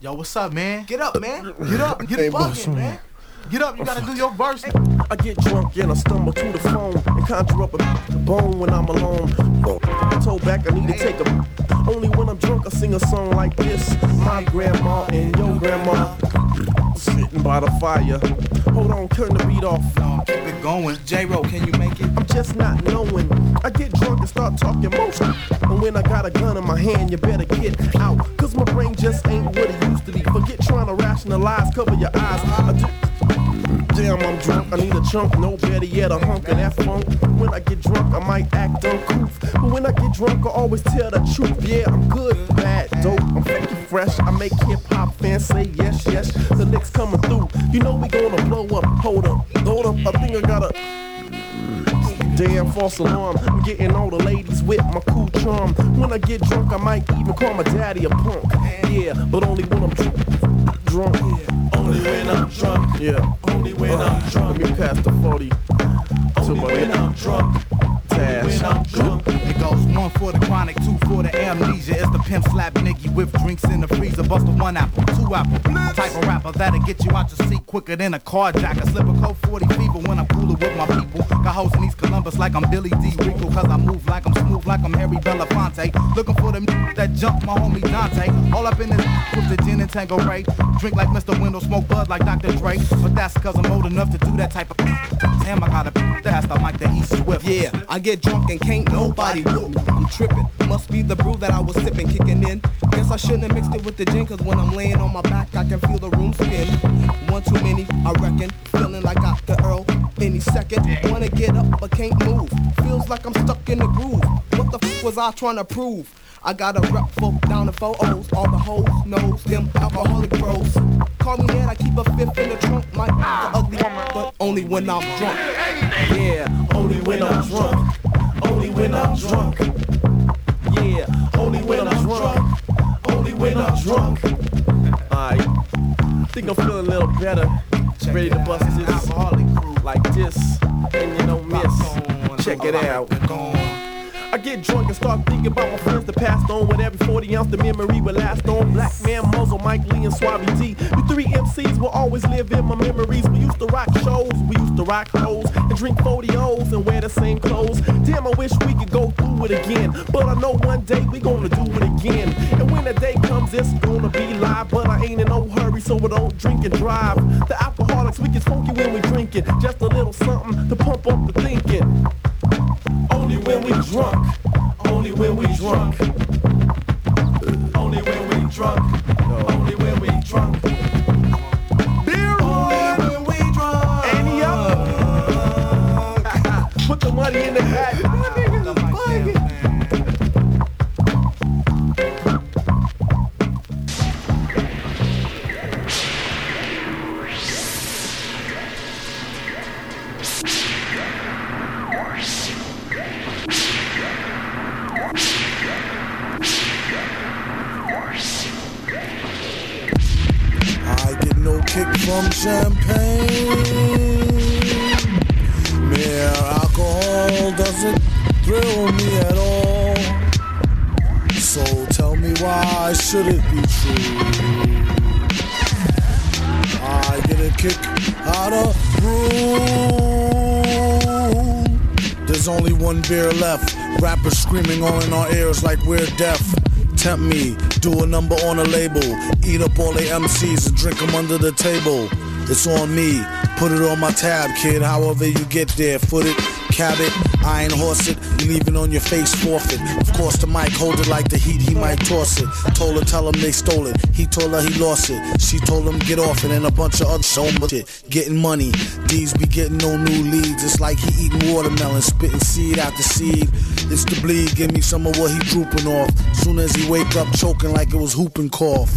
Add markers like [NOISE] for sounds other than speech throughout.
Yo, what's up, man? Get up, man. Get up. Get bugging, man. Get up, you gotta do your verse. I get drunk and I stumble to the phone and conjure up a bone when I'm alone. I told back I need to take a. Only when I'm drunk I sing a song like this. My grandma and your grandma sitting by the fire. Hold on, turn the beat off. No, keep it going. J-Ro, can you make it? I'm just not knowing. I get drunk and start talking motion. And when I got a gun in my hand, you better get out. Cause my brain just ain't what it used to be. Forget trying to rationalize, cover your eyes. Damn, I'm drunk. I need a chunk, no better yet, a hunk of that funk. When I get drunk, I might act uncouth. But when I get drunk, I always tell the truth. Yeah, I'm good, bad, dope, I'm funky fresh. I make hip hop fans say yes, yes. The licks coming through. You know we gonna blow up. Hold up, hold up. I think I gotta. Damn false alarm. I'm getting all the ladies with my cool charm. When I get drunk, I might even call my daddy a punk. Yeah, but only when I'm drunk. drunk. Only when I'm drunk. Yeah. Only when I'm uh-huh. drunk. Let me pass the 40 Only when I'm drunk. Tash. When I'm drunk. It goes one for the chronic, two for the amnesia. It's the pimp slap nigga with drinks in the freezer. Bust a one apple, two apple. Type of rapper that'll get you out your seat quicker than a carjacker. Slip a cold 40 fever when I'm cooler with my people. Got hoes in East Columbus like I'm Billy D. Rico. Cause I move like I'm smooth like I'm Harry Belafonte. Looking for them that jump my homie Dante. All up in this with the gin and Tanqueray. Drink like Mr. Window, smoke bud like Dr. Dre. But that's cause I'm old enough to do that type of Damn, I gotta the that East Swift. Yeah, I get drunk and can't nobody whoop. I'm tripping. Must be the brew that I was sipping, kicking in. Guess I shouldn't have mixed it with the gin, cause when I'm laying on my back, I can feel the room spin. One too many, I reckon. Feeling like I Dr. Earl any second. Wanna get up, but can't move. Feels like I'm stuck in the groove. What the f was I trying to prove? I got a rep for down the four O's. All the hoes knows them alcoholic bros. Call me Ned, I keep a fifth in the trunk. My ugly, but only when I'm drunk. Yeah, only when I'm drunk. Only when I'm drunk. Yeah, only when I'm drunk. Only when I'm drunk. Alright, I think I'm feeling a little better. Ready to bust this Alcoholic crew. like this, and you don't miss. Check it out. I get drunk and start thinking about my friends that passed on. With every 40 ounce, the memory will last on. Black Man, Muzzle, Mike Lee, and Suave D. You three MCs will always live in my memories. We used to rock shows, we used to rock hoes, and drink 40 O's and wear the same clothes. Damn, I wish we could go through it again. But I know one day we gonna do it again. And when the day comes, it's gonna be live. But I ain't in no hurry, so I don't drink and drive. The alcoholics, we get funky when we drinking. Just a little something to pump up the thinking. Only when we drunk. Only when we drunk. Only when we drunk. Only when we drunk. Beer Only when we drunk. Annie up. [LAUGHS] Put the money in the hat. Kick from champagne. Mere alcohol doesn't thrill me at all. So tell me why should it be true? I get a kick out of brew. There's only one beer left. Rappers screaming all in our ears like we're deaf. Tempt me, do a number on a label. Eat up all the MCs and drink them under the table. It's on me, put it on my tab, kid. However you get there, foot it, cab it, iron horse it, leave it on your face, forfeit. Of course, the mic hold it like the heat, he might toss it. Told her, tell him they stole it. He told her he lost it. She told him get off it, and a bunch of other so much shit. Getting money, these be getting no new leads. It's like he eating watermelon, spitting seed after seed. It's the bleed, give me some of what he drooping off. Soon as he wake up, choking like it was whooping cough.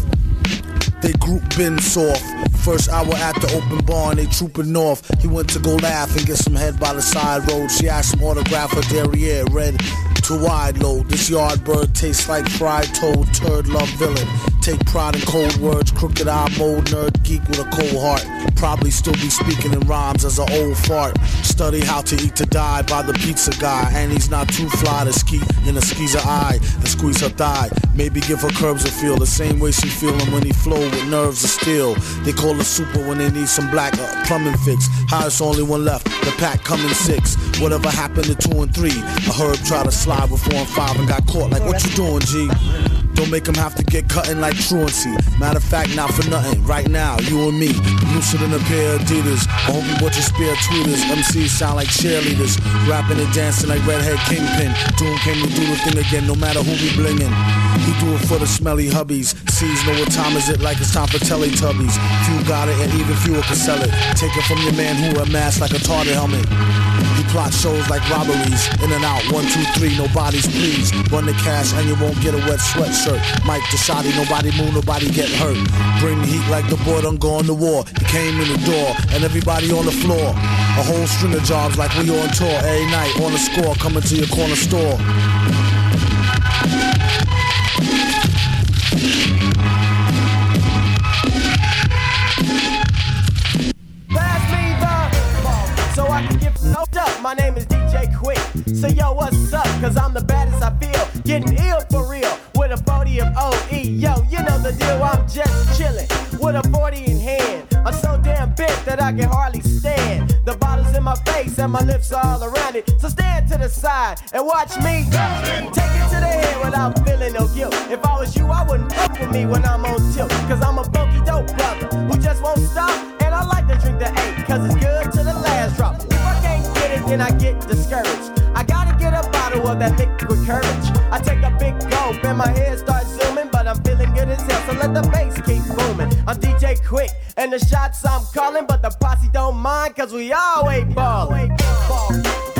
They group been soft. First hour at the open bar and they trooping off. He went to go laugh and get some head by the side road. She asked him autograph her derriere, red to wide load. This yard bird tastes like fried toad, turd love villain. Take pride in cold words, crooked eye mold, nerd geek with a cold heart. Probably still be speaking in rhymes as an old fart. Study how to eat to die by the pizza guy. And he's not too fly to ski in a skeezer eye and squeeze her thigh. Maybe give her curbs a feel the same way she feelin' when he flow with nerves of steel. They call her super when they need some black uh, plumbing fix. Highest only one left, the pack coming six. Whatever happened to two and three? A herb tried to slide with four and five and got caught. Like what you doing, G? Don't make them have to get cutting like truancy. Matter of fact, not for nothing. Right now, you and me, looser than a pair of Adidas. I hope you bought your spare tweeters. MCs sound like cheerleaders, rapping and dancing like redhead kingpin. Doom came to do the thing again, no matter who we blingin'. He do it for the smelly hubbies. Sees know what time is it, like it's time for Teletubbies. Few got it, and even fewer can sell it. Take it from your man who mask like a target helmet. He plot shows like robberies. In and out, one, two, three, nobody's please. Run the cash and you won't get a wet sweatshirt. Mike Deshotti, nobody move, nobody get hurt. Bring the heat like the boy done gone to war. He came in the door and everybody on the floor. A whole string of jobs like we on tour every night on the score, coming to your corner store. My name is DJ Quik. So yo, what's up? Cause I'm the baddest I feel. Getting ill for real. With a 40 of OE. Yo, you know the deal. I'm just chilling. With a 40 in hand. I'm so damn big that I can hardly stand. The bottle's in my face and my lips are all around it. So stand to the side and watch me take it to the head without feeling no guilt. If I was you, I wouldn't fuck with me when I'm on tilt. Cause I'm a funky dope brother who just won't stop. And I like to drink the eight, cause it's good to the last drop. If I can't get it, then I get discouraged. I gotta get a bottle of that liquid courage. I take a big gulp and my head starts I'm DJ Quik, and the shots I'm calling, but the posse don't mind, cause we always ballin'. Give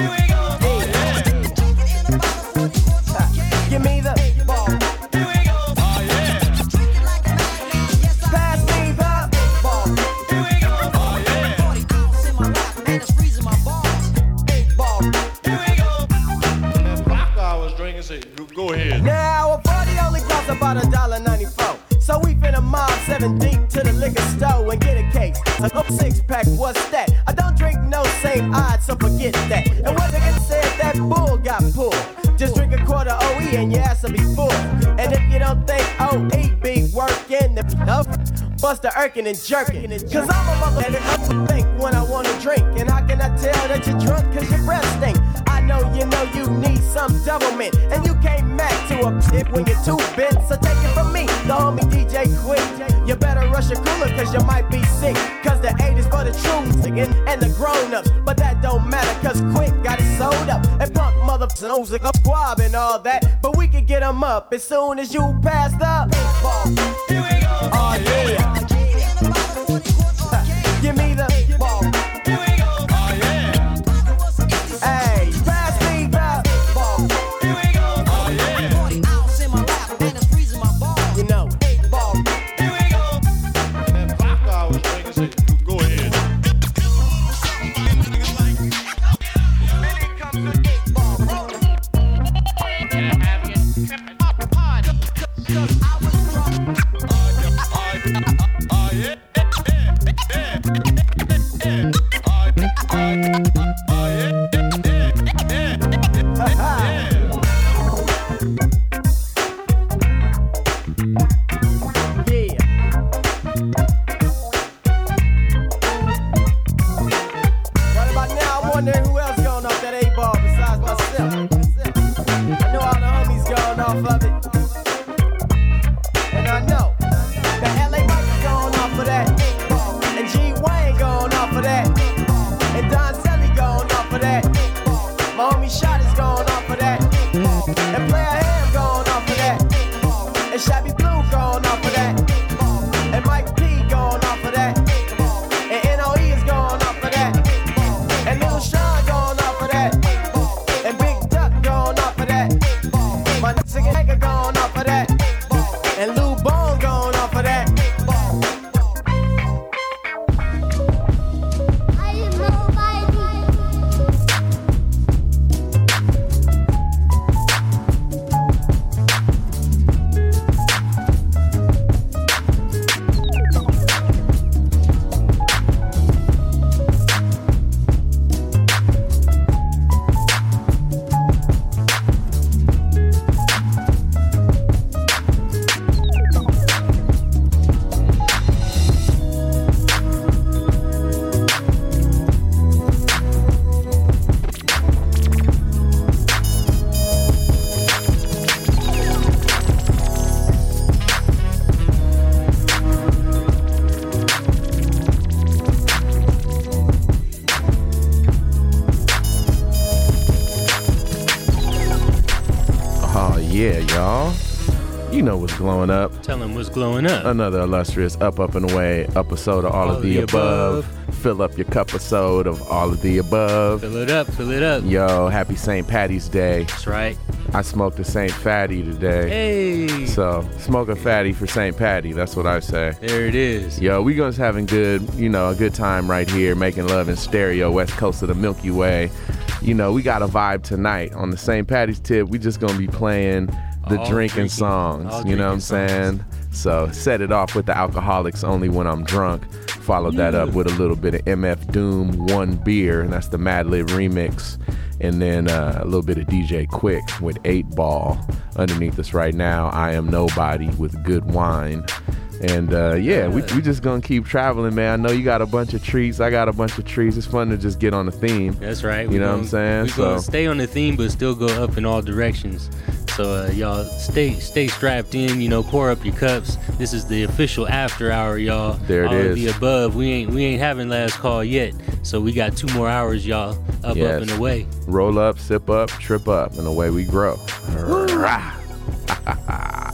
the irking and jerking. Cause I'm a mother that to think when I wanna drink. And how can I tell that you're drunk cause your breath stink? I know you know you need some doublemint. And you can't match to a tip when you're too bent. So take it from me, the homie DJ Quik. You better rush your cooler cause you might be sick. Cause the eight is for the true and, and the grown ups. But that don't matter cause Quik got it sold up. And punk mother knows up squab and all that. But we can get them up as soon as you pass the. Y'all. You know what's glowing up. Tell them what's glowing up. Another illustrious up, up, and away episode of All, of the, above. Fill up your cup of soda of All of the above. Fill it up, fill it up. Yo, happy St. Patty's Day. That's right. I smoked a St. Fatty today. Hey. So, smoke a fatty for St. Patty. That's what I say. There it is. Yo, we gonna having good, you know, a good time right here, making love in stereo, west coast of the Milky Way. You know, we got a vibe tonight on the St. Patty's tip. We just gonna be playing the All drinking, drinking- songs. all You know what I'm drinking saying? So set it off with the alcoholics only when I'm drunk. Follow that up with a little bit of MF Doom, one beer, and that's the Madlib remix. And then uh, a little bit of DJ Quik with eight ball underneath us right now. I am nobody with good wine. And uh, yeah, we, we just gonna keep traveling, man. I know you got a bunch of treats. I got a bunch of treats. It's fun to just get on the theme. That's right. You know what I'm saying? We So- gonna stay on the theme, but still go up in all directions. So uh, y'all stay stay strapped in. You know, pour up your cups. This is the official after hour, y'all. There it all Of is. the above. We ain't we ain't having last call yet. So we got two more hours, y'all. Up Yes. up and away. Roll up, sip up, trip up, and away we grow. [LAUGHS]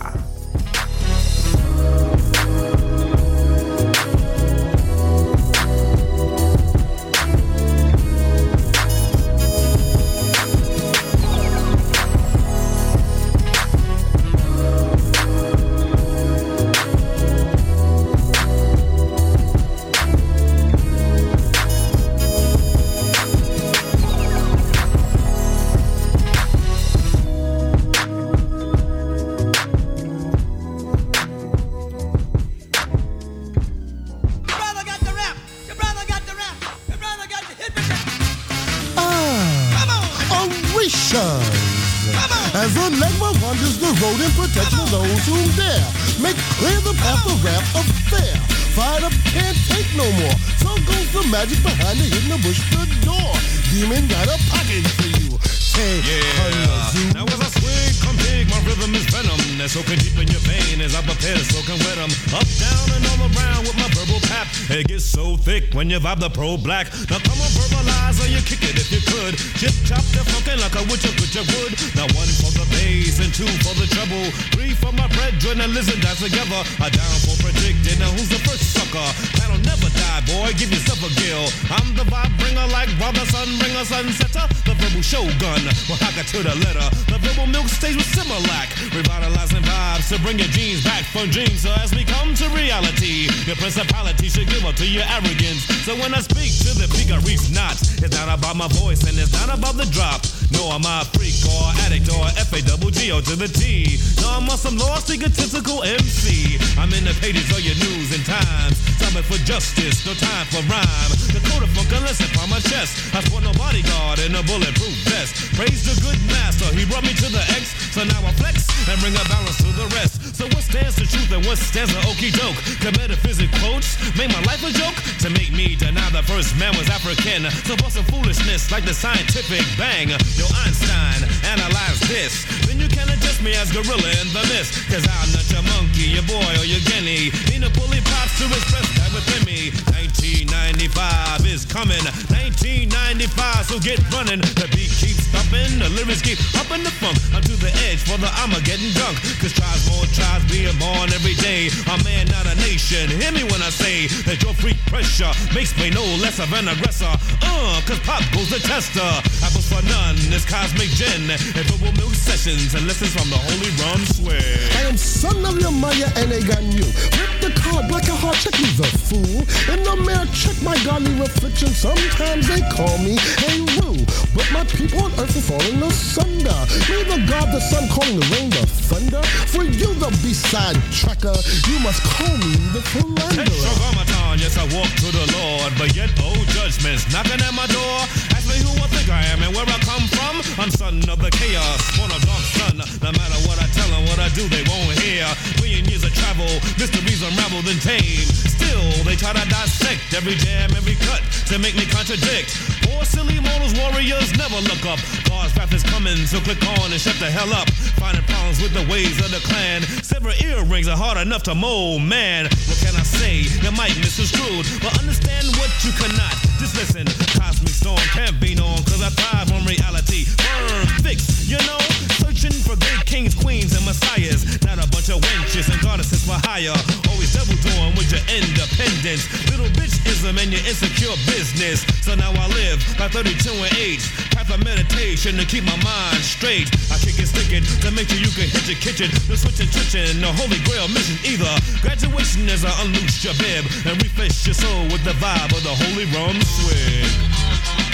when you vibe the pro black. Now come on, verbalize or you kick it if you could. Chip chop the funkin' like a witcher could you would. Now one for the bass and two for the treble. Three for my brethren and listen that's together. A down for predicting. Now who's the first sucker? That'll never boy. Give yourself a gill. I'm the vibe bringer like brother, sun bringer, sunsetter. The verbal shogun. Well, I got to the letter. The verbal milk stays with Similac. Revitalizing vibes to bring your genes back from dreams. So as we come to reality, your principality should give up to your arrogance. So when I speak to the peak, I reach not. It's not about my voice and it's not about the drop. No, I'm a freak or addict or F A double G O to the T. No, I'm on some lost egotistical MC. I'm in the pages of your news and times. Time for justice, no time for rhyme. The code of funk, listen upon my chest. I sport no bodyguard and a bulletproof vest. Praise the good master, he brought me to the X. So now I flex and bring a balance to the rest. So what stands the truth and what stands the okey doke? Could metaphysic quotes make my life a joke? To make me deny the first man was African. So bust some foolishness like the scientific bang. Yo, Einstein, analyze this. Then you can adjust me as gorilla in the mist. Cause I'm not your monkey, your boy, or your guinea. Need a bully pops to express that within me. 1995 is coming. 1995, so get running. The beat keeps thumping, the lyrics keep upping the funk. I'm to the edge for the I'ma getting drunk. Cause tries more tries being born every day. A man, not a nation. Hear me when I say that your freak pressure makes me no less of an aggressor. Uh, cause pop goes the tester. Apples for none, this cosmic gin. And double milk sessions and lessons from the holy rum swear. I am son of your Maya and a gun you. Rip the card like a heart, check me the fool. In the mirror, check my godly reflection. Sometimes they call me a Roo. But my people on earth are falling asunder. Me the God, the sun, calling the rain, the thunder. For you, the B-side tracker, you must call me the philanderer. Yes, I walk to the Lord, but yet old judgments knocking at my door. Me who I think I am and where I come from. I'm son of the chaos, born of dark sun. No matter what I tell them, what I do, they won't hear. Million years of travel, mysteries unraveled and tamed. Still, they try to dissect every jam, every cut to make me contradict. Poor silly mortals, warriors never look up. God's wrath is coming, so click on and shut the hell up. Finding problems with the ways of the clan. Several earrings are hard enough to mold, man. What can I say? You might misconstrued, but understand what you cannot. Listen, cosmic storm can't be known, cause I thrive on reality. Firm, fix, you know, searching for great kings, queens, and messiahs. Not a bunch of wenches and for hire. Always double doing with your independence. Little bitchism and your insecure business. So now I live by 32 and 8. Path of meditation to keep my mind straight. I kick it, stick it to make sure you can hit your kitchen. No switching, twitching, no holy grail mission either. Graduation is I unloose your bib and refresh your soul with the vibe of the holy rum swig.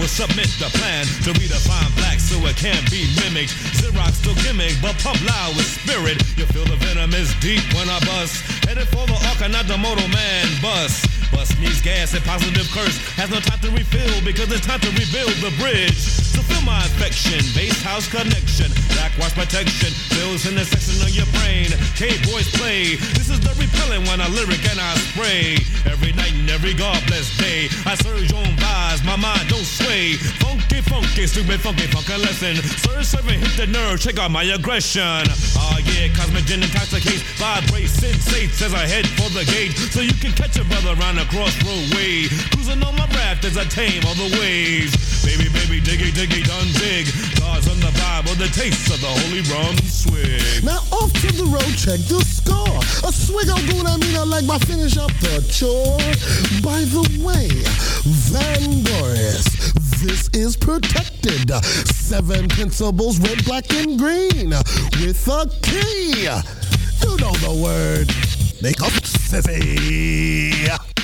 Will submit the plan to redefine black so it can't be mimicked. Xerox still gimmick, but pump loud with spirit. You feel the venom is deep when I bust. Headed for the arc, not the motor man bust. Bust needs gas and positive curse. Has no time to refill because it's time to rebuild the bridge. So feel my affection, base house connection, blackwash protection, bills in the section of your brain. K-boys play. This is the repellent when I lyric and I spray. Every night and every God bless day, I surge on vibes, my mind don't sway. Funky, funky, stupid, funky, funky lesson. Surge, serving, hit the nerve, check out my aggression. Oh yeah, cosmic gin intoxicates, vibrate, sensates as I head for the gate. So you can catch a brother around the crossroad way. Cruising on my raft as I tame all the waves. Baby, baby, diggy, diggy, done dig. God's on the vibe of the taste of the holy rum swig. Now off to the road, check the score. A swig of good, I mean I like my finish up the chore. By the way, Van Doris, this is protected. Seven principles, red, black, and green. With a key. You know the word. Make up sissy.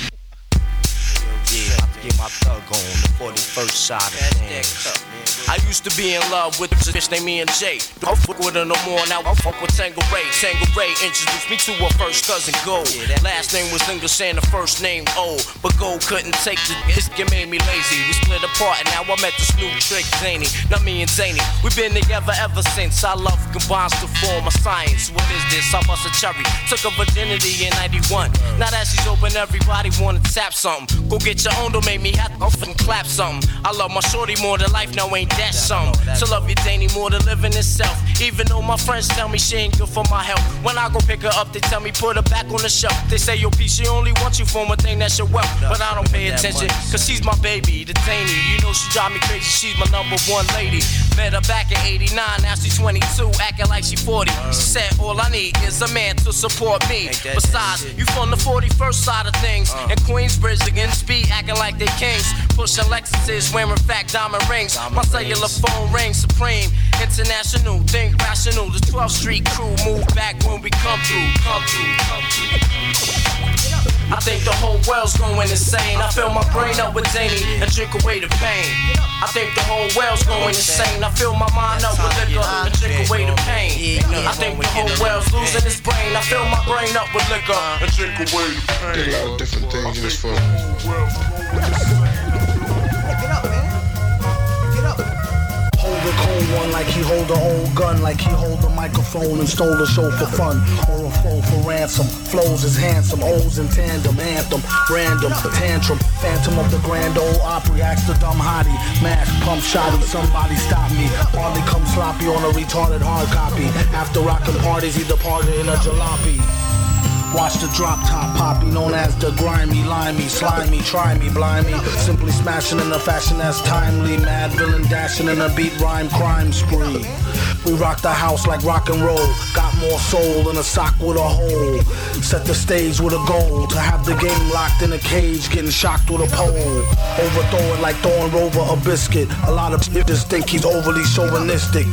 Get my thug on the 41st side of things. I used to be in love with a bitch named me and Jay. Don't fuck with her no more, now I fuck with Tango Ray. Tanqueray introduced me to her first cousin Gold. Last name was English and the first name O. But Gold couldn't take the this it made me lazy. We split apart and now I met this new trick, Zany. Not me and Zany. We've been together ever since. Our love combines to form a science. What is this? I bust a cherry. Took her virginity in 91. Now that she's open, everybody wanna tap something. Go get your own, don't make me have to clap something. I love my shorty more than life, now ain't that's something. To love you, Danny, more than living itself. Even though my friends tell me she ain't good for my health. When I go pick her up, they tell me put her back on the shelf. They say, yo, P, she only wants you for one thing, that's your wealth. But I don't pay attention, cause she's my baby, the Danny. You know she drive me crazy, she's my number one lady. Met her back in 89, now she's 22, acting like she 40. She said, all I need is a man to support me. Besides, you from the 41st side of things. And Queensbridge against speed, acting like they kings. Pushing Lexuses, wearing fat diamond rings. My cellular phone rings supreme. International, think rational. The 12th Street crew move back when we come through. Come through, come through. I think the whole world's going insane. I fill my brain up with Zany and drink away the pain. I think the whole world's going insane. I fill my mind up with liquor and drink away the pain. I think the whole world's losing its brain. I fill my brain up with liquor and drink away the pain. A lot of different things in this film. Cold one like he hold a old gun, like he hold a microphone and stole the show for fun. Or a foe for ransom. Flows is handsome, O's in tandem, anthem, random, tantrum, phantom of the Grand Ole Opry, ask the dumb hottie, mash, pump shotty, somebody stop me. Hardly come sloppy on a retarded hard copy. After rockin' parties, he departed in a jalopy. Watch the drop top poppy, known as the grimy, limey, slimy, try me, blind me. Simply smashing in a fashion that's timely. Mad villain dashing in a beat rhyme crime spree. We rock the house like rock and roll. Got more soul than a sock with a hole. Set the stage with a goal to have the game locked in a cage, getting shocked with a pole. Overthrow it like throwing Rover a biscuit. A lot of bitches think he's overly chauvinistic.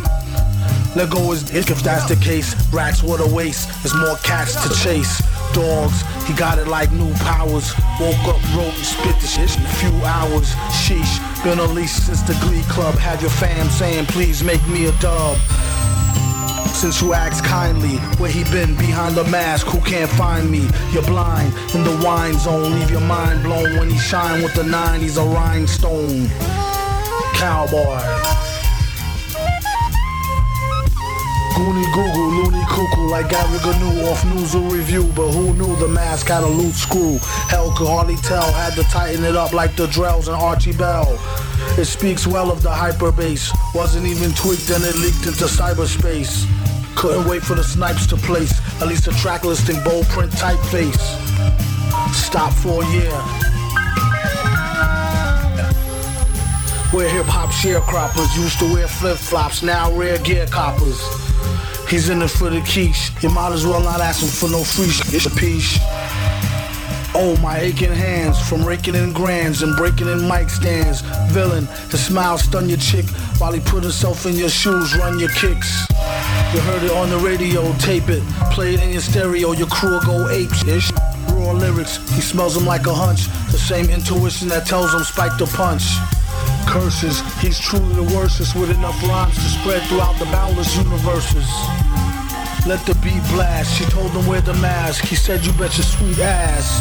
Let go dick if that's the case. Rats what a waste. There's more cats to chase. Dogs, he got it like new powers. Woke up, wrote and spit the shit in a few hours. Sheesh, been unleashed since the Glee Club. Had your fam saying, please make me a dub. Since you asked kindly, where he been behind the mask? Who can't find me? You're blind in the wine zone. Leave your mind blown when he shine with the nine. He's a rhinestone cowboy. Goonie Google, loony cuckoo, like Gary Gnu off News or Review. But who knew the mask had a loose screw? Hell could hardly tell, had to tighten it up like the Drells and Archie Bell. It speaks well of the hyperbase. Wasn't even tweaked and it leaked into cyberspace. Couldn't wait for the snipes to place, at least a track listing bold print typeface. Stop for a year. Where hip hop sharecroppers used to wear flip flops, now rare gear coppers. He's in it for the quiche. You might as well not ask him for no free sh- It's a piece. Oh, my aching hands from raking in grands and breaking in mic stands. Villain, his smile stun your chick while he put himself in your shoes, run your kicks. You heard it on the radio, tape it, play it in your stereo, your crew will go apes ish. Raw lyrics, he smells them like a hunch. The same intuition that tells him spike the punch. Curses, he's truly the worstest with enough rhymes to spread throughout the boundless universes. Let the beat blast. She told him wear the mask. He said you bet your sweet ass.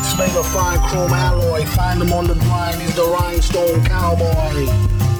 It's made of fine chrome alloy. Find him on the grind. He's the rhinestone cowboy.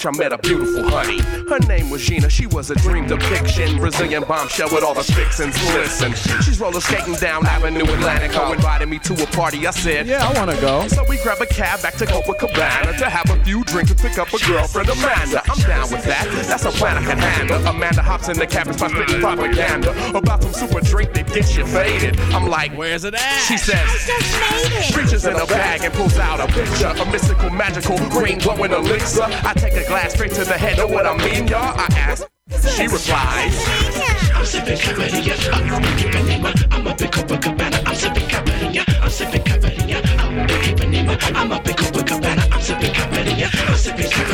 Beach. I met a beautiful honey. Her name was Gina. She was a dream depiction. Brazilian bombshell with all the fixins. Listen, she's roller skating down Avenue Atlantico. Invited me to a party. I said, Yeah, I wanna go. So we grab a cab back to Copacabana to have a few drinks and pick up a girlfriend, Amanda. I'm down with that. That's a plan I can handle. Amanda hops in the cab and starts spitting propaganda super drink that gets you faded. I'm like, where's it at? She says, reaches in a bag and pulls out a picture, a mystical, magical, green glowing elixir. I take a glass straight to the head. Know what I mean, y'all? I ask. She replies. I'm sipping Cabernet up in Ipanema. I'm up in Copacabana. I'm sipping Cabernet. I'm sipping Cabernet up in Ipanema. I'm up in Copacabana. I'm sipping Cabernet. I'm sipping Cabernet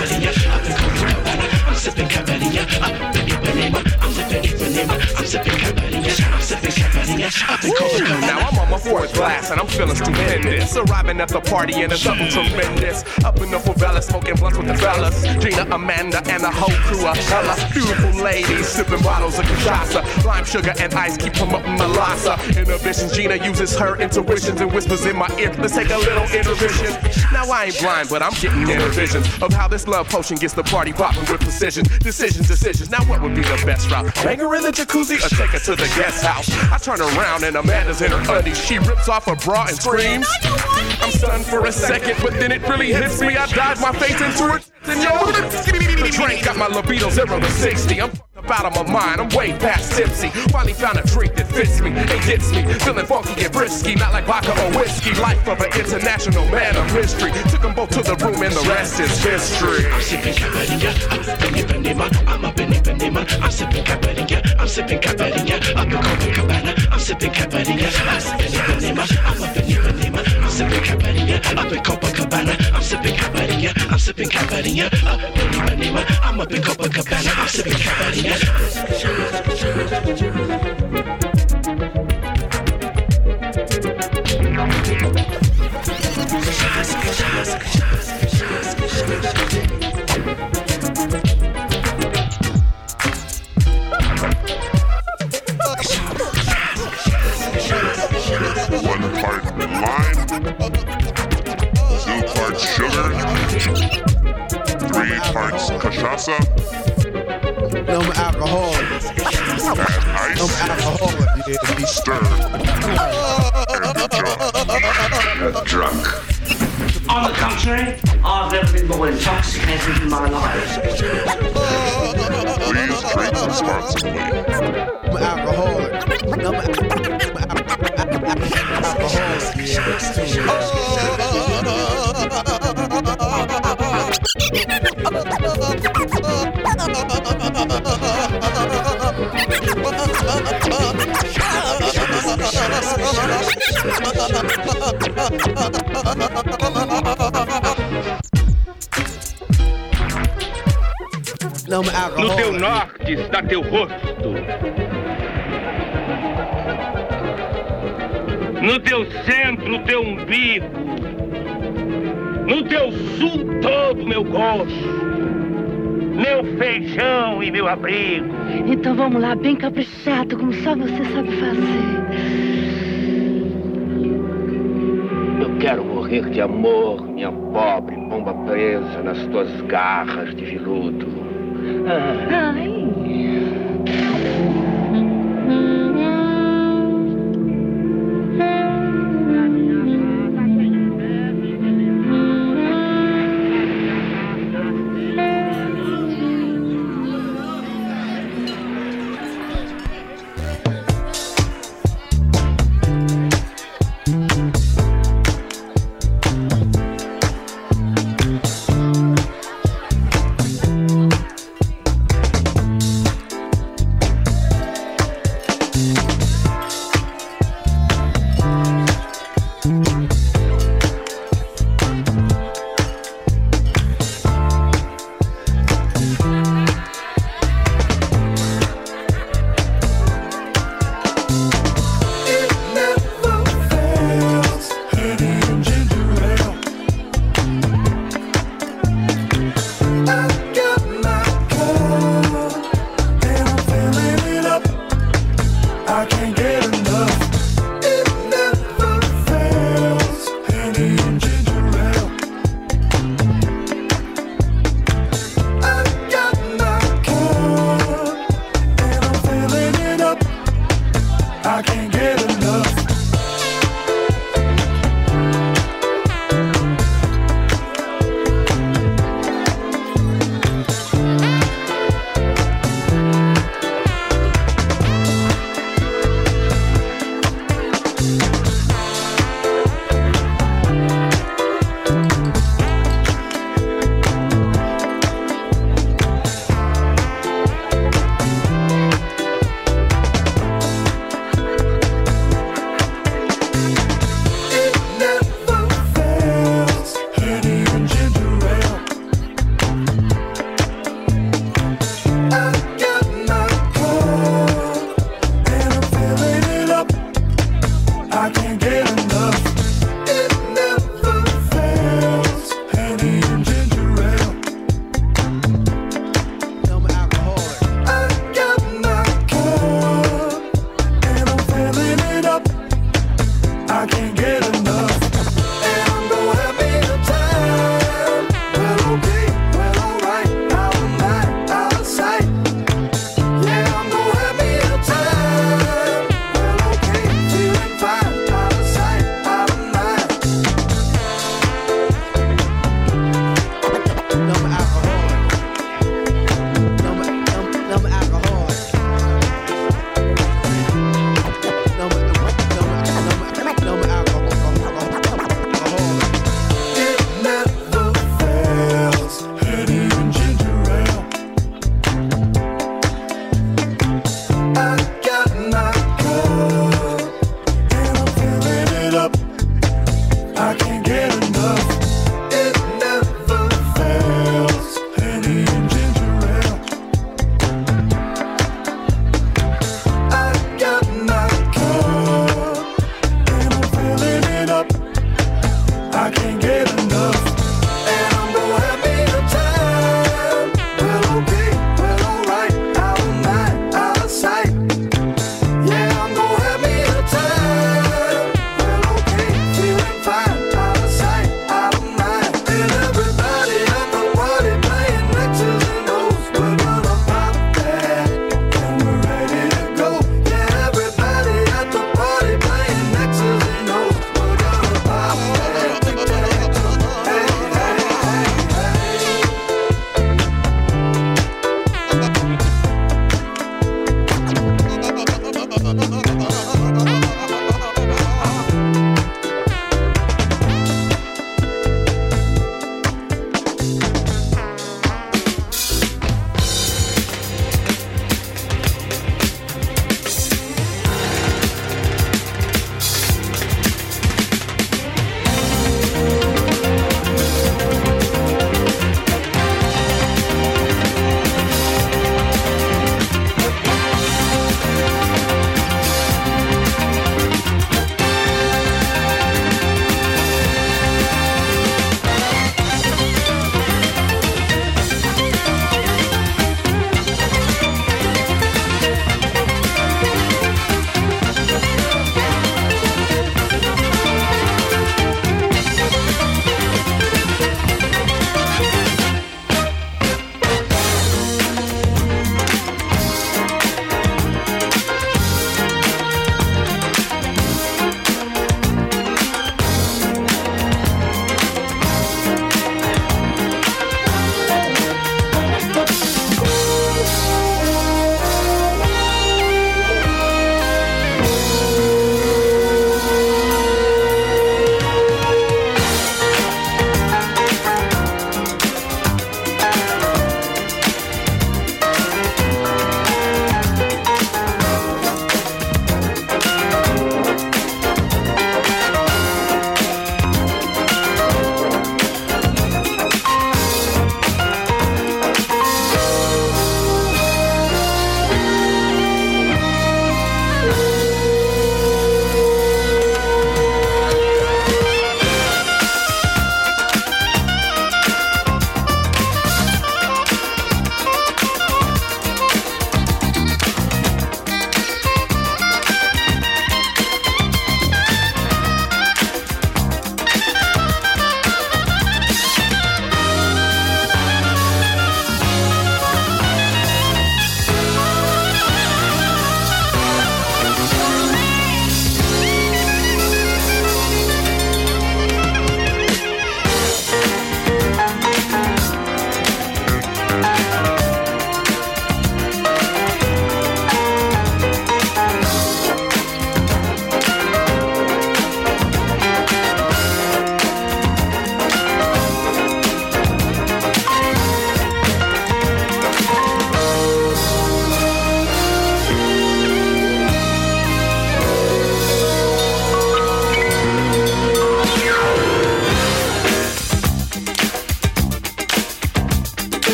Now I'm on my fourth glass and I'm feeling stupendous. Arriving at the party and it's something tremendous. Up in the smoking blunts with the fellas. Gina, Amanda, and the whole crew of hella beautiful ladies sipping bottles of cachaça. Lime sugar and ice keep promoting Malasa. Inhibitions, Gina uses her intuitions and whispers in my ear. Let's take a little intermission. Now I ain't blind, but I'm getting inner visions of how this love potion gets the party popping with precision. Decisions, decisions. Now what would be the best route? Hang her in the jacuzzi or take her to the guest house? I turn around and Amanda's in her undies. She rips off her bra and screams. I'm stunned for a second, but then it really hits me. I dive my face into it. And yo, the drink got my libido zero to 60. I'm out of my mind. I'm way past tipsy. Finally found a drink that fits me and gets me. Feeling funky and frisky, not like vodka or whiskey. Life of an international man of mystery. Took them both to the room and the rest is history. I'm sipping Cabernet. I'm up in Ipanema. I'm sipping Cabernet. I'm sipping Cabernet up in Copacabana. I'm sipping Cabernet up in Ipanema. I'm up in Ipanema sipping cabaria up in Copacabana. I'm sipping cabaria. I'm sipping cabaria up uh, in Ipanema. I'm up in Copacabana. I'm sipping cabaria. Shazka, shazka, shazka, shazka, shazka, shazka. Three parts cachaça. No, I'm alcoholic. And ice. I'm alcoholic. Yeah, be stirred. And drunk. drunk. On the contrary, I've never been more intoxicated in my life. Please drink responsibly. I'm alcoholic. No, I'm alcoholic. No teu norte está teu rosto. No teu centro, teu umbigo. No teu sul, todo meu gosto. Meu feijão e meu abrigo. Então vamos lá, bem caprichado, como só você sabe fazer. Eu quero morrer de amor, minha pobre pomba presa nas tuas garras de viludo. Ah. Ai.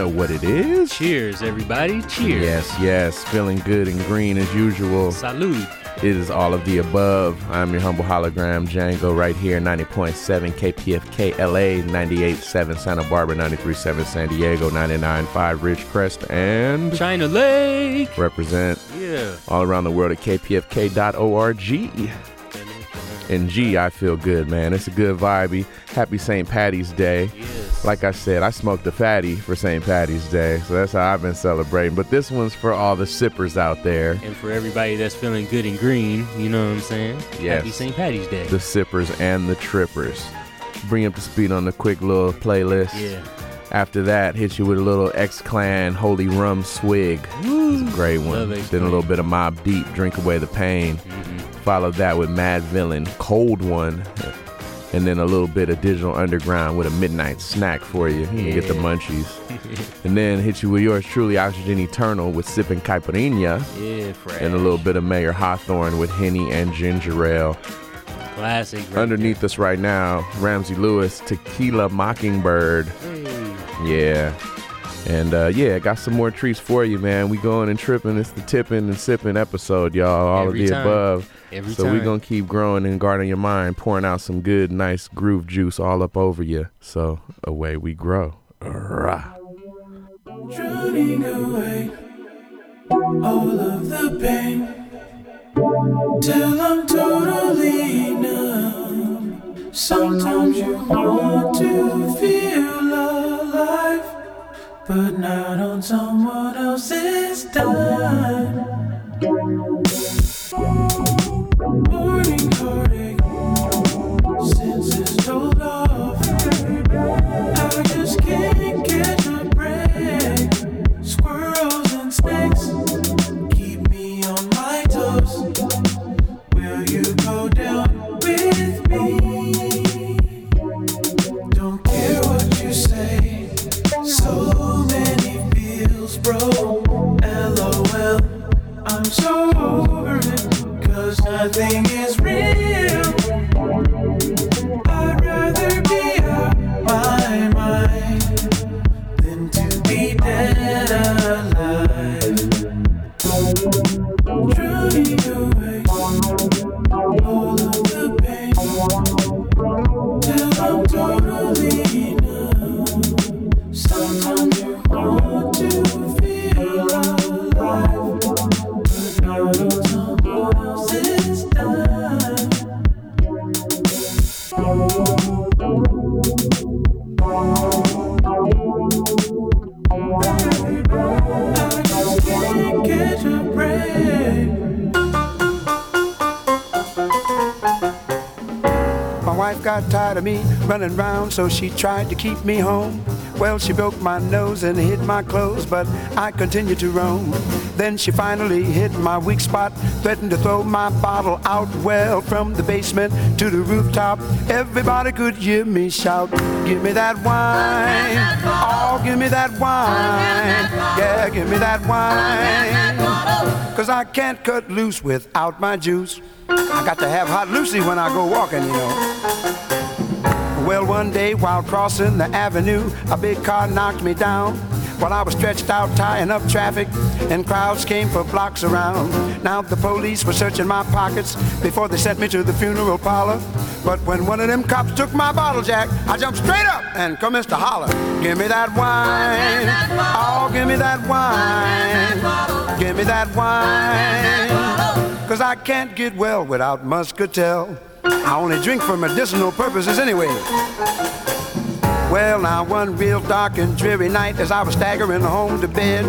Know what it is. Cheers, everybody. Cheers. Yes, yes. Feeling good and green as usual. Salud. It is all of the above. I'm your humble hologram, Django, right here, 90.7 KPFK LA, 98.7 Santa Barbara, 93.7 San Diego, 99.5 Ridgecrest, and China Lake. Represent Yeah. all around the world at kpfk.org. And G, I feel good, man. It's a good vibey. Happy St. Patty's Day. Yes. Like I said, I smoked a fatty for St. Patty's Day, so that's how I've been celebrating. But this one's for all the sippers out there. And for everybody that's feeling good and green, you know what I'm saying? Yes. Happy St. Patty's Day. The sippers and the trippers. Bring up to speed on the quick little playlist. Yeah. After that, hit you with a little X Clan Holy Rum Swig. It's a great one. Then a little bit of Mobb Deep, Drink Away the Pain. Mm-hmm. Followed that with Madvillain, Cold One. And then a little bit of Digital Underground with a midnight snack for you. You can get the munchies. [LAUGHS] and then hit you with yours truly, Oxygen Eternal with Sipping Caipirinha. Yeah, fresh. And a little bit of Mayer Hawthorne with Henny and Ginger Ale. Classic. Right Underneath us right now, Ramsey Lewis, Tequila Mockingbird. Yeah. And uh, yeah, got some more treats for you, man. We going and tripping. It's the tipping and sipping episode, y'all. All Every of the time. above. Every so we gonna keep growing and guarding your mind, pouring out some good, nice groove juice all up over you. So away we grow. Rah. Drowning away all of the pain till I'm totally numb. Sometimes you want to feel alive, but not on someone else's time. Morning heartache, senses told off. Be out my mind than to be dead tired of me running round, so she tried to keep me home. Well, she broke my nose and hid my clothes, but I continued to roam. Then she finally hit my weak spot, threatened to throw my bottle out. Well, from the basement to the rooftop, everybody could hear me shout, Give me that wine. Oh, give me that wine. Yeah, give me that wine. Cause I can't cut loose without my juice. I got to have hot Lucy when I go walking, you know. Well, one day while crossing the avenue, a big car knocked me down. While I was stretched out tying up traffic, and crowds came for blocks around. Now the police were searching my pockets before they sent me to the funeral parlor. But when one of them cops took my bottle jack, I jumped straight up and commenced to holler. Give me that wine. Oh, give me that wine. Give me that wine. Cause I can't get well without muscatel. I only drink for medicinal purposes anyway. Well, now one real dark and dreary night as I was staggering home to bed.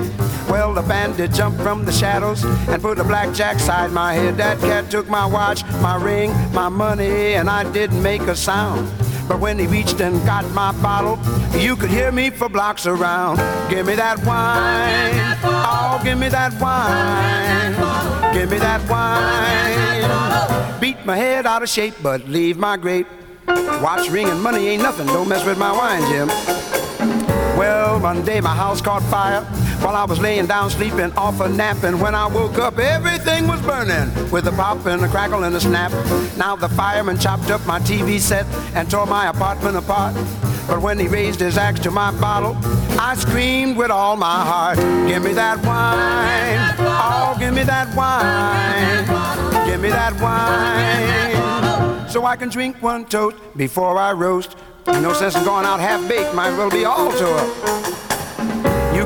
Well, the bandit jumped from the shadows and put a blackjack side my head. That cat took my watch, my ring, my money, and I didn't make a sound. But when he reached and got my bottle, you could hear me for blocks around. Give me that wine. Oh, give me that wine. Give me that wine. Beat my head out of shape, but leave my grape. Watch, ring, and money ain't nothing. Don't mess with my wine, Jim. Well, one day my house caught fire while I was laying down sleeping off a nap. And when I woke up, everything was burning with a pop and a crackle and a snap. Now the fireman chopped up my TV set and tore my apartment apart. But when he raised his axe to my bottle, I screamed with all my heart, Give me that wine. Oh, give me that wine. Give me that wine. So I can drink one toast before I roast. No sense in going out half baked, might as well be all to her.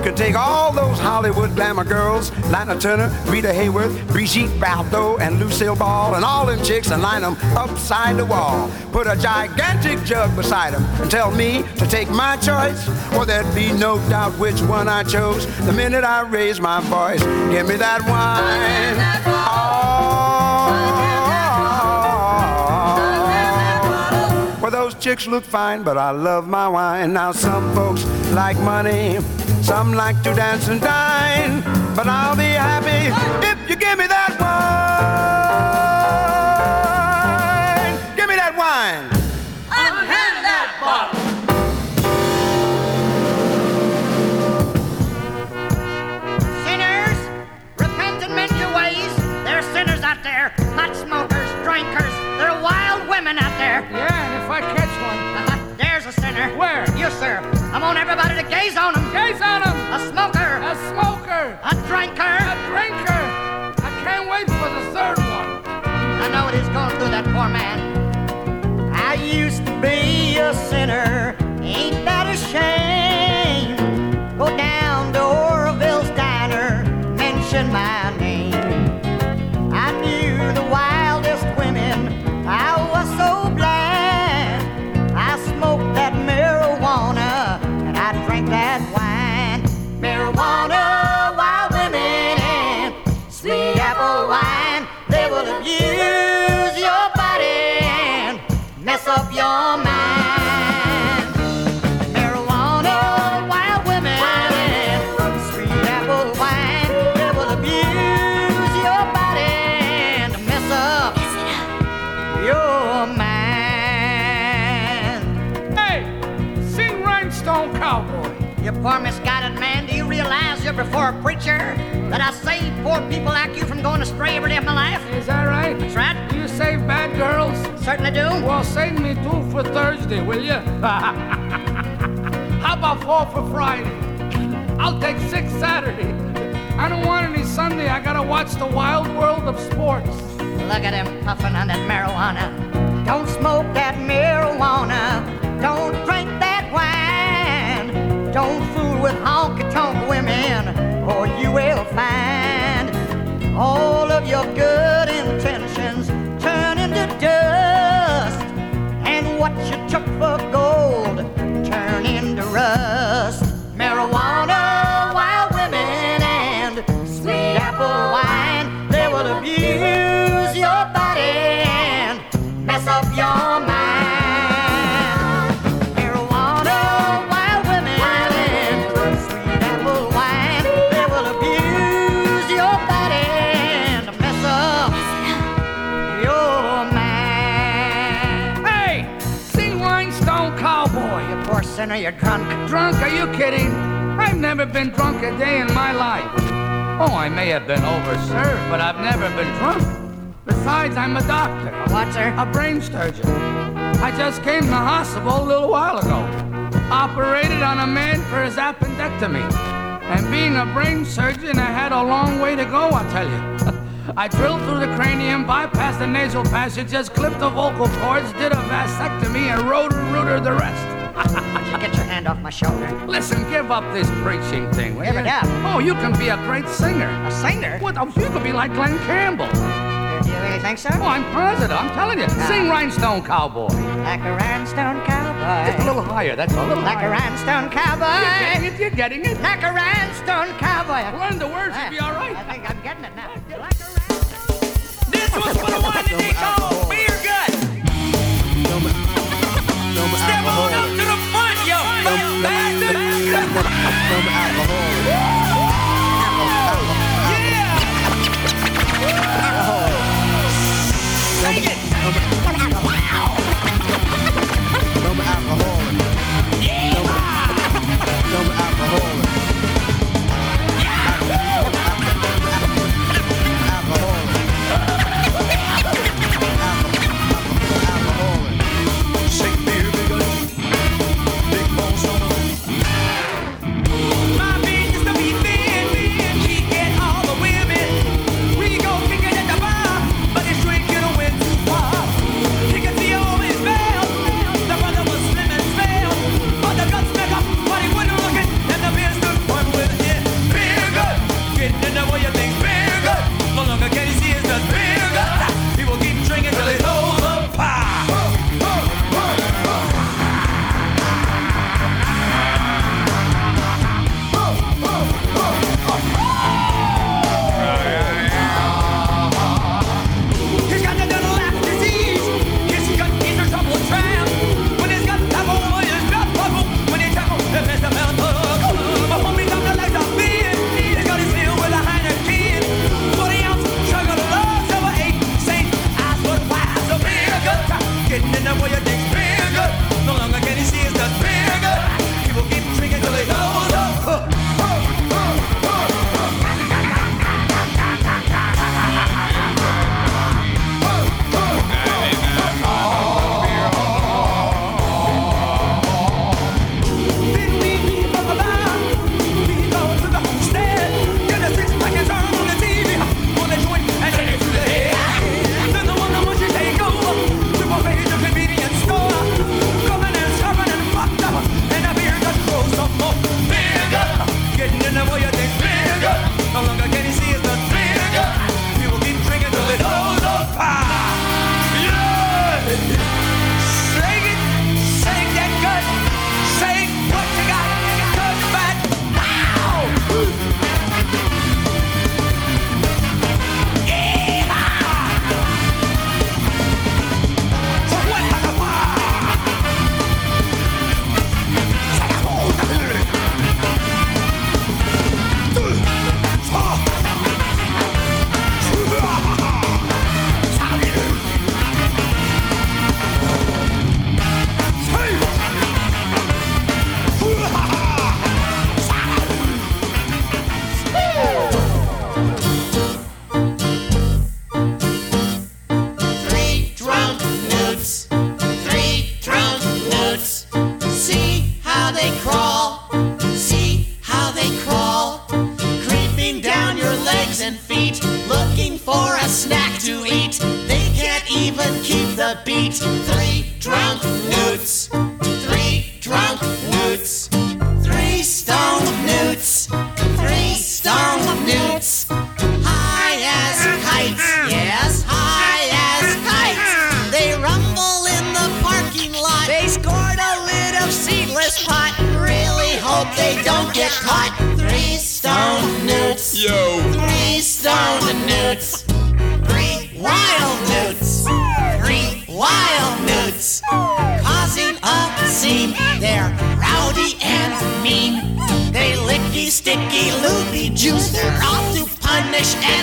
Can take all those Hollywood glamour girls, Lana Turner, Rita Hayworth, Brigitte Bardot, and Lucille Ball, and all them chicks and line them upside the wall. Put a gigantic jug beside them and tell me to take my choice. Or there'd be no doubt which one I chose the minute I raised my voice. Give me that wine. Oh. Well, those chicks look fine, but I love my wine. Now, some folks like money. Some like to dance and dine, but I'll be happy if you give me that wine. Give me that wine. Unhand that bottle. Sinners, repent and mend your ways. There are sinners out there, pot smokers, drinkers. There are wild women out there. Yeah, and if I catch one. Uh-huh. There's a sinner. Where? You, sir. I want everybody to gaze on him. Gaze on him. A smoker. A smoker. A drinker. A drinker. I can't wait for the third one. I know what he's going through, that poor man. I used to be a sinner. Ain't that a shame? Preacher? That I save poor people like you from going astray every day of my life? Is that right? That's right. You save bad girls? Certainly do. Well, save me two for Thursday, will you? [LAUGHS] How about four for Friday? I'll take six Saturday. I don't want any Sunday. I gotta watch the wild world of sports. Look at him puffing on that marijuana. Don't smoke that marijuana. Don't drink that wine. Don't fool with honky tonk women, you will find all of your good intentions turn into dust. And what you took for gold turn into rust. Marijuana, sinner, you're drunk. Drunk? Are you kidding? I've never been drunk a day in my life. Oh, I may have been overserved, but I've never been drunk. Besides, I'm a doctor. A what, sir? A brain surgeon. I just came to the hospital a little while ago. Operated on a man for his appendectomy. And being a brain surgeon, I had a long way to go, I'll tell you. [LAUGHS] I drilled through the cranium, bypassed the nasal passages, clipped the vocal cords, did a vasectomy, and rotor rooter the rest. You [LAUGHS] get your hand off my shoulder. Listen, give up this preaching thing, will Give you? it up. Oh, you can be a great singer. A singer? What? Oh, you could be like Glen Campbell. Do you really think so? Oh, I'm positive. I'm telling you. Sing Rhinestone Cowboy. Like a rhinestone cowboy. Just a little higher. That's a little Like a higher. rhinestone cowboy. You're getting it. You're getting it. Like a rhinestone cowboy. Learn the words. You'll be all right. I think I'm getting it now. This was for the one that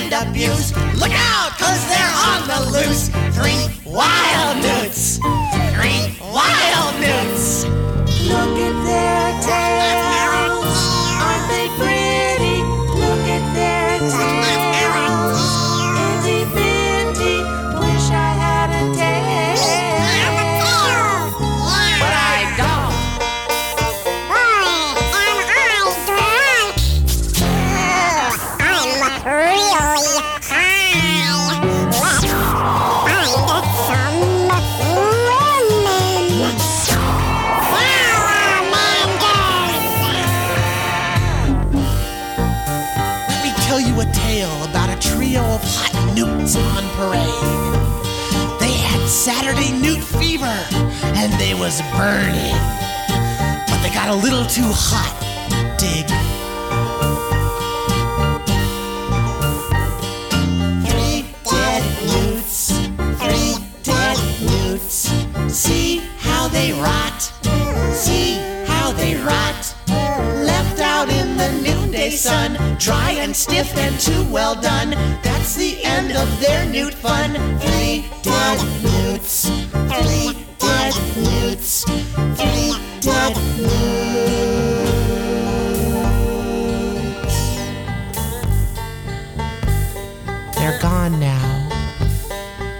and abuse. Look out, cause they're on the loose. Three wild newts. Three wild newts. Was burning. But they got a little too hot. Dig. Three dead newts. Three dead newts. See how they rot. See how they rot. Left out in the noonday sun, dry and stiff and too well done. That's the end of their newt fun. Three dead newts. Three newts. Three dead newts. They're gone now.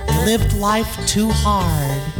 They lived life too hard.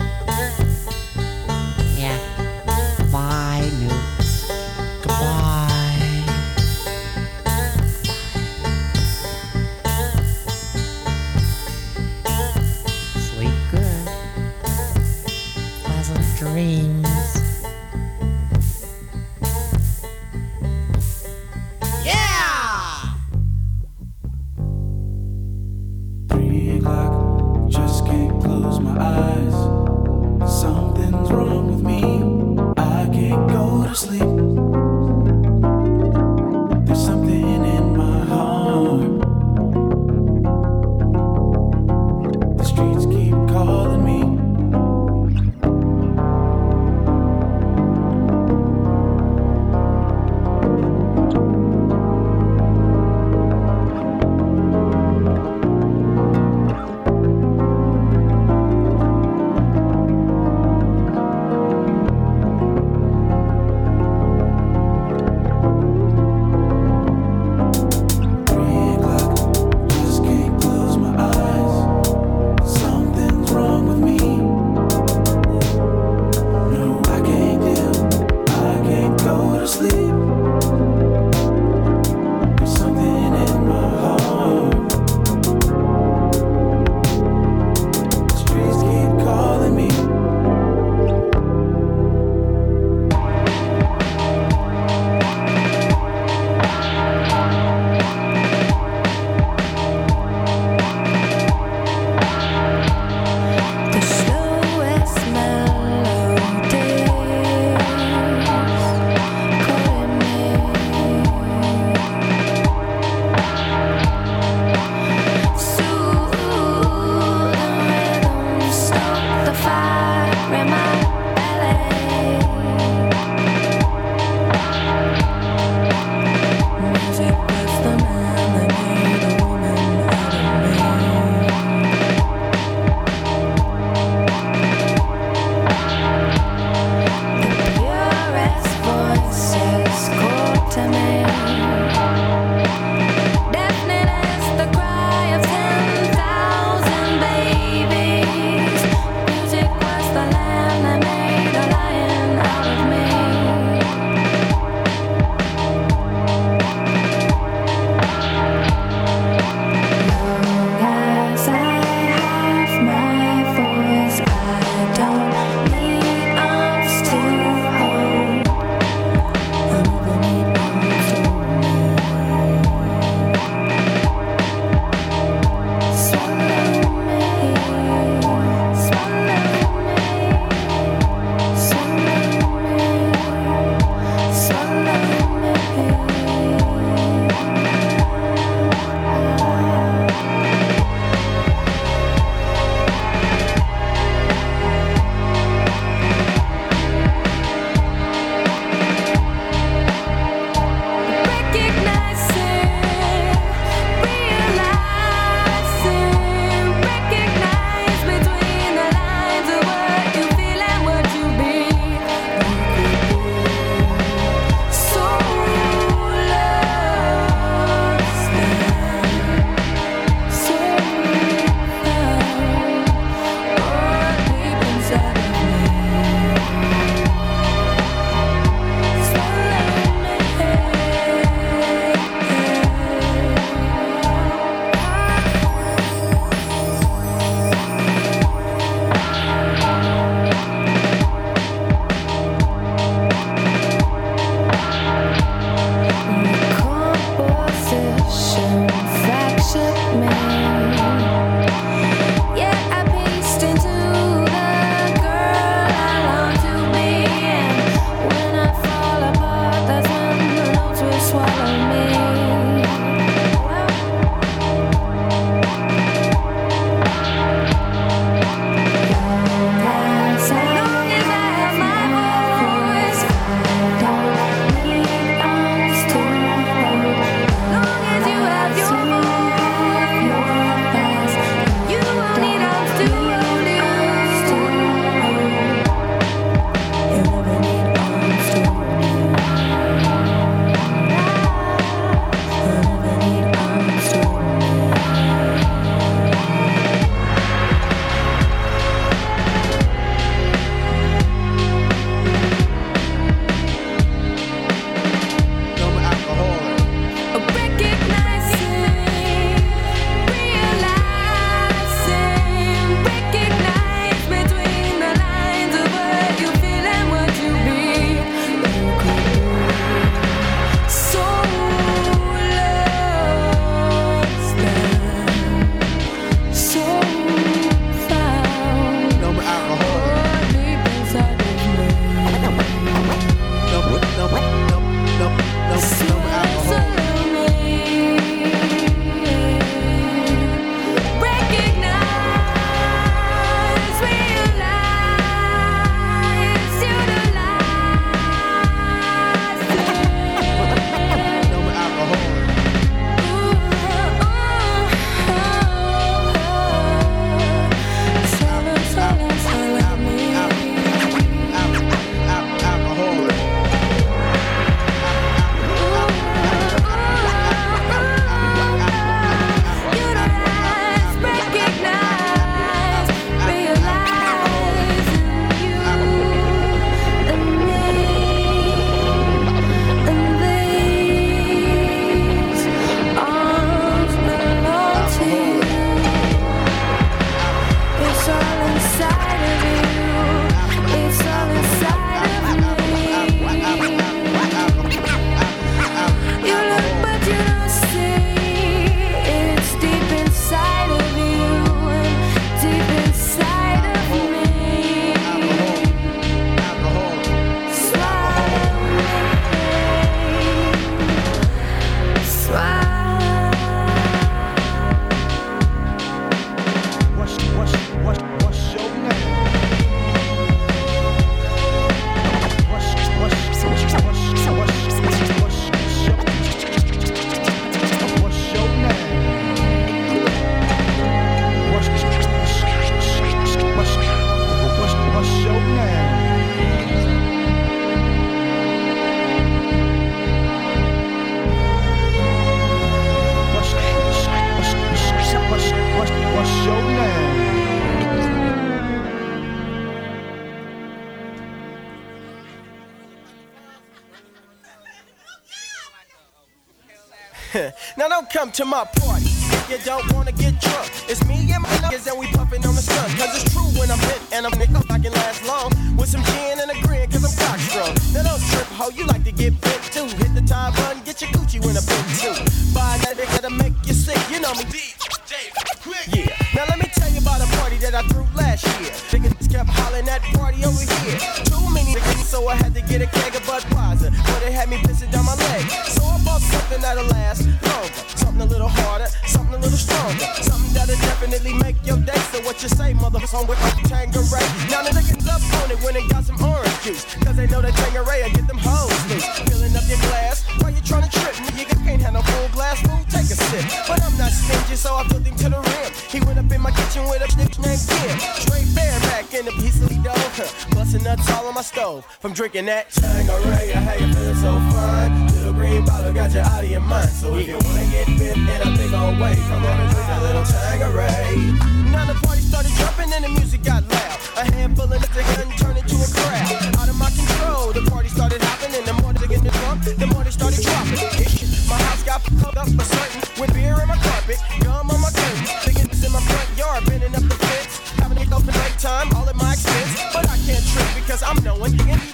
that's for certain. With beer in my carpet, gum on my curtain, chickens in my front yard, bending up the fence, having a open night time, all at my expense. But I can't trip because I'm knowing.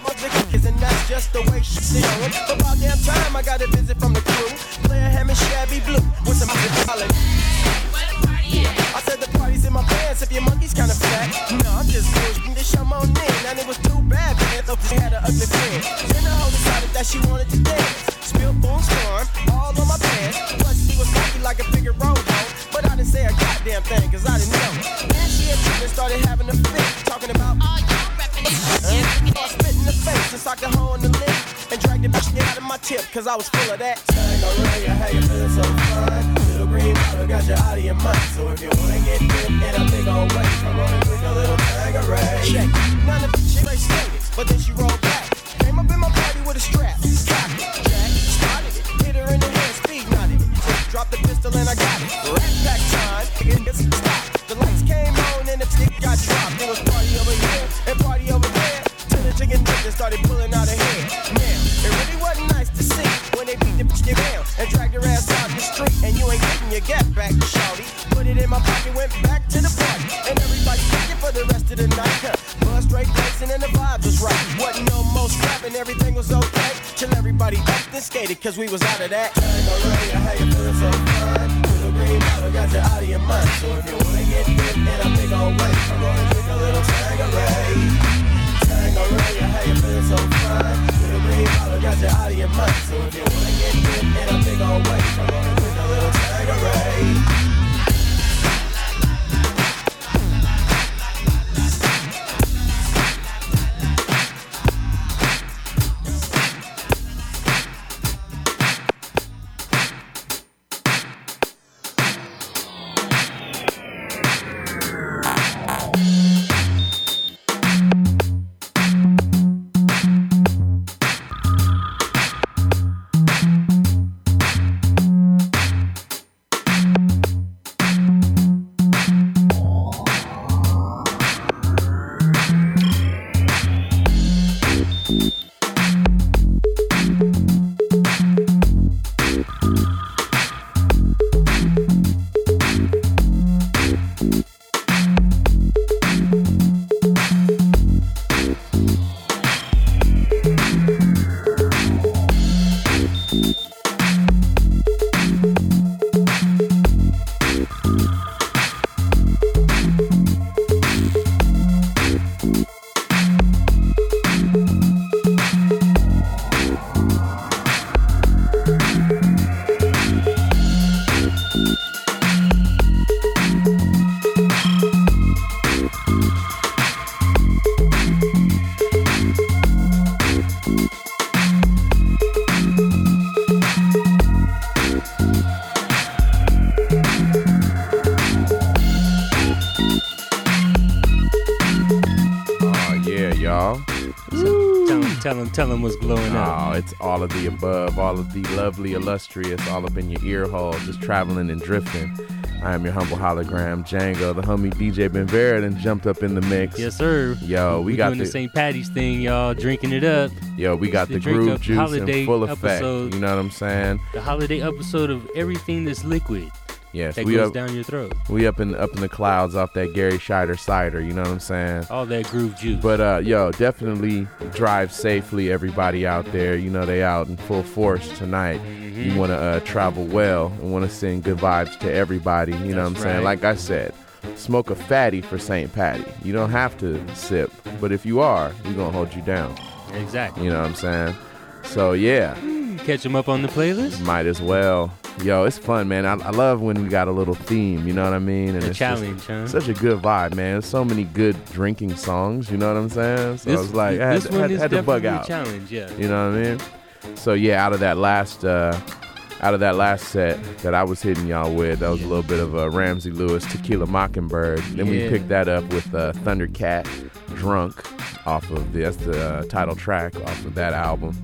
I was full of that. Tell them, tell them what's glowing up. Oh, it's all of the above, all of the lovely, illustrious, all up in your ear holes, just traveling and drifting. I am your humble hologram, Django. The homie DJ Ben Vera and jumped up in the mix. Yes, sir. Yo, we We're got doing the, the St. Patty's thing, y'all, drinking it up. yo, we got the the, groove up juice holiday in full effect. episode. You know what I'm saying? The holiday episode of everything that's liquid. Yes, that we goes up, down your throat. We up in up in the clouds off that Gary Scheider cider. You know what I'm saying? All that groove juice. But uh, yo, definitely drive safely, everybody out there. You know they out in full force tonight. Mm-hmm. You want to uh, travel well and want to send good vibes to everybody. You know what I'm That's saying? Like I said, smoke a fatty for St. Patty. You don't have to sip, but if you are, we're gonna hold you down. Exactly. You know what I'm saying? So yeah, Catch them up on the playlist. might as well. Yo, it's fun, man. I, I love when we got a little theme. You know what I mean? And A it's challenge, huh? Such a good vibe, man. There's so many good drinking songs. You know what I'm saying? So This- I was like, I had, this to- one had, is had to bug out. challenge, yeah. You know what I mean? So yeah, out of that last, uh, out of that last set that I was hitting y'all with, that was a little bit of a Ramsey Lewis Tequila Mockingbird. Then we picked that up with uh, Thundercat, Drunk, off of the, that's the uh, title track off of that album.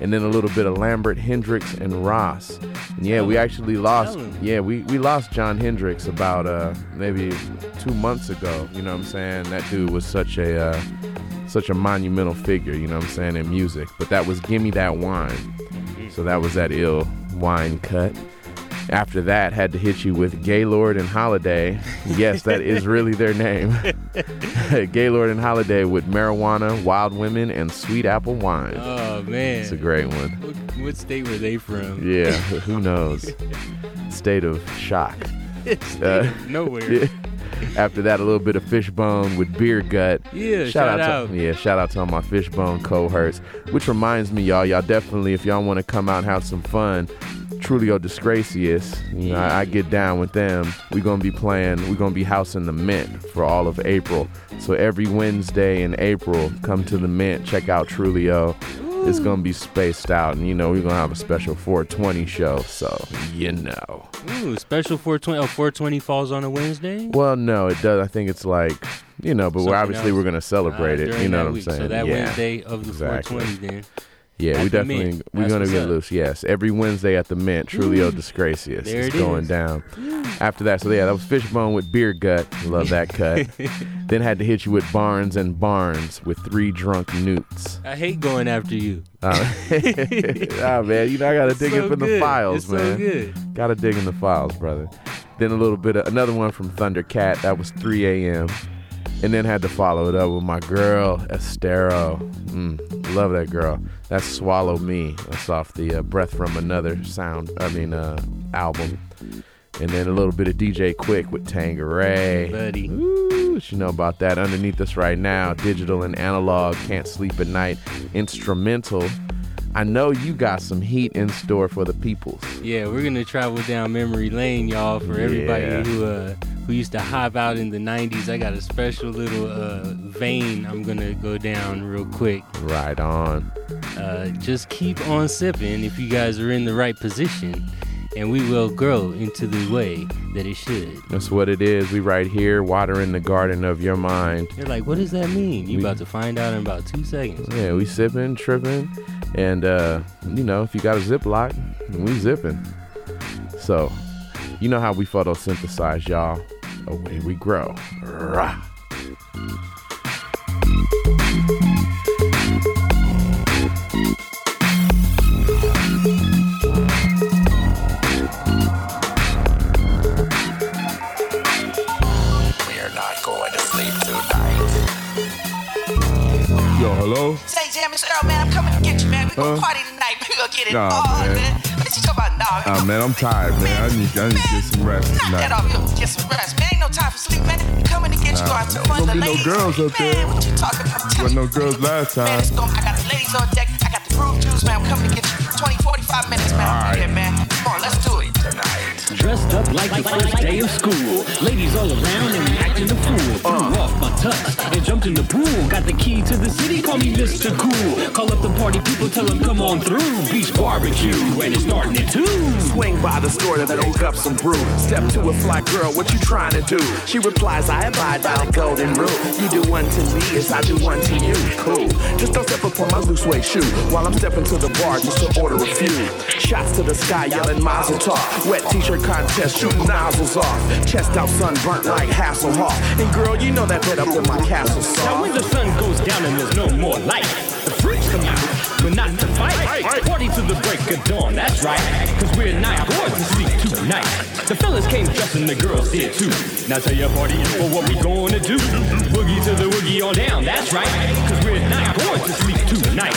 And then a little bit of Lambert, Hendricks, and Ross. And yeah, we actually lost. Yeah, we, we lost Jon Hendricks about uh, maybe two months ago. You know what I'm saying? That dude was such a uh, such a monumental figure. You know what I'm saying in music. But that was "Gimme That Wine." So that was that ill wine cut. After that, had to hit you with Gaylord and Holiday. Yes, that is really their name. [LAUGHS] Gaylord and Holiday with marijuana, wild women, and sweet apple wine. Oh man, It's a great one. What, what state were they from? Yeah, who knows? State of shock. [LAUGHS] State Uh, of nowhere. yeah. [LAUGHS] After that, a little bit of fishbone with beer gut. Yeah, shout out. to yeah, shout out to all my fishbone cohorts. Which reminds me, y'all, y'all definitely, if y'all want to come out and have some fun, Trulio Disgracias, you know, I, I get down with them. We're gonna be playing. We're gonna be housing the Mint for all of April. So every Wednesday in April, come to the Mint. Check out Trulio. It's gonna be spaced out, and you know we're gonna have a special 420 show. So you know. Ooh, special 420. Oh, 420 falls on a Wednesday. Well, no, it does. I think it's like, you know, but we're obviously else. we're gonna celebrate Ah, it. You know what I'm week. saying? So that yeah, Wednesday of the exactly. 420, then. Yeah, At we definitely Mint. we're That's gonna get up. loose. Yes, every Wednesday at the Mint, Trulio Mm. Disgracias There is it going is. down. After that, so yeah, that was Fishbone with Beer Gut. Love that cut. [LAUGHS] then had to hit you with Barnes and Barnes with three drunk newts. I hate going after you. Uh, [LAUGHS] ah man, you know I gotta It's dig so up in the files, It's so man. good. Gotta dig in the files, brother. Then a little bit of another one from Thundercat. That was 3 a.m. And then had to follow it up with my girl Esthero. Mm, love that girl. That's Swallow Me. That's off the uh, Breath from Another sound. I mean uh, album. And then a little bit of DJ Quik with Tanqueray. Buddy. Ooh, what you know about that? Underneath us right now, digital and analog, can't sleep at night, instrumental. I know you got some heat in store for the peoples. Yeah, we're gonna travel down memory lane, y'all. For everybody who uh, who used to hop out in the '90s, I got a special little uh, vein I'm gonna go down real quick. Right on. Uh, just keep on sipping if you guys are in the right position, and we will grow into the way that it should. That's what it is. We right here, watering the garden of your mind. You're like, what does that mean? You We- about to find out in about two seconds. Yeah, we sipping, tripping, and uh, you know, if you got a Ziploc, we zipping. So, you know how we photosynthesize, y'all. Away we grow. Rah. We're not going to sleep tonight. Yo, hello. Say, Jam, it's Earl, man. I'm coming to get you, man. We gonna Huh? party tonight. We gonna get it Nah, all, man. man. What you talking about? Nah, Ah man, I'm tired, man. I need, I need to get some rest knock that tonight. off. Yo, get some rest, man. Ain't no time for sleep, man. I'm coming to get you. Nah, out to fun. Gonna The be no girls up there. Man, what you talking about? Wasn't no girls last time. Man, it's going, I got the ladies on deck. I got the groove juice, man. I'm coming to get you. 20, 45 minutes, man. I'm here, man. Come on, let's do it. Dressed up like the first day of school. Ladies all around and we acting a fool. Threw uh. off my tux and jumped in the pool. Got the key to the city, call me Mr. Cool. Call up the party people, tell them come on through. Beach barbecue and it's starting at two. Swing by the store to pick up some brew. Step to a fly girl, what you trying to do? She replies, I abide by the golden rule. You do one to me as I do one to you. Cool. Just don't step upon my loose weight shoe while I'm stepping to the bar just to order a few. Shots to the sky, yelling Mazel Tov. Wet t-shirt contest, shooting nozzles off. Chest out, sunburnt like Hasselhoff. And girl, you know that bed up in my castle Now when the sun goes down and there's no more light, the freaks come out, but not to fight. Party to the break of dawn, that's right. Cause we're not going to sleep tonight. The fellas came dressed and the girls did too. Now tell your party for what we gonna do. Boogie to the woogie on down, that's right. Cause we're not going to sleep tonight.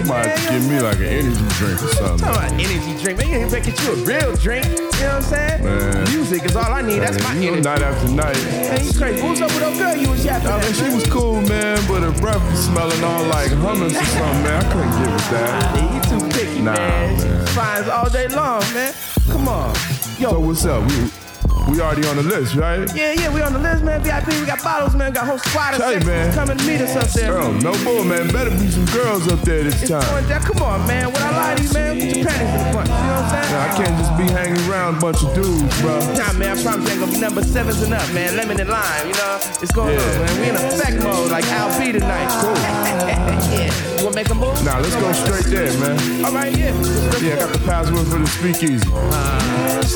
It, man. give me like an energy drink or something. Talking about energy drink, man. You ain't making you a real drink. You know what I'm saying? Man. Music is all I need. That's my you know, energy. night after night. Man, you crazy. What's up with that girl you was yapping I at, mean, she man? was cool, man, but her breath was smelling all like hummus or something, man. I couldn't give with that. [LAUGHS] Yeah, you too picky, Nah, man. man. Fines all day long, man. Come on. Yo, So what's up? We we already on the list, right? yeah, yeah, we on the list, man. VIP, we got bottles, man. Got whole squad of sexes man. coming to meet us up there. Girl, no bull, man. Better be some girls up there this It's time. going down. Come on, man. When I lie to you, man, get your panties in the front. You know what I'm saying? Nah, I can't just be hanging around a bunch of dudes, bro. Nah, man, I promise you ain't gonna be number sevens and up, man. Lemon and lime, you know? It's going Yeah. on, man. We in effect mode, like Al B tonight. Cool. [LAUGHS] yeah. You wanna make a move? Nah, let's go straight there, man. All right, yeah. Yeah, I got the password for the speakeasy. Uh,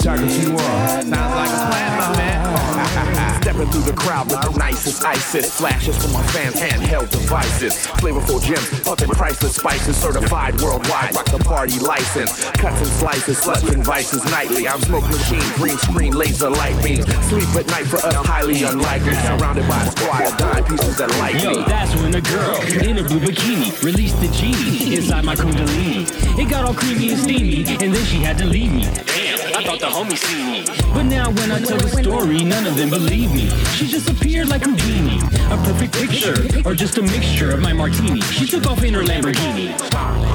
if you want. Sounds like a plan, my man. Stepping through the crowd with the nicest ISIS flashes from my fans' handheld devices. Flavorful gems, pumping priceless spices, certified worldwide. Rock the party license. Cuts and slices, sluts and vices nightly. I'm smoke machine, green screen, laser light beams. Sleep at night for us, highly unlikely. Surrounded by a squad of dime pieces that like Yo, me. that's when a girl in a blue bikini released the genie inside my kundalini. It got all creamy and steamy, and then she had to leave me. Damn, I thought the homie seen me. But now when I tell the story, none of them believe me. She just appeared like a Houdini, a perfect picture, or just a mixture of my martini. She took off in her Lamborghini.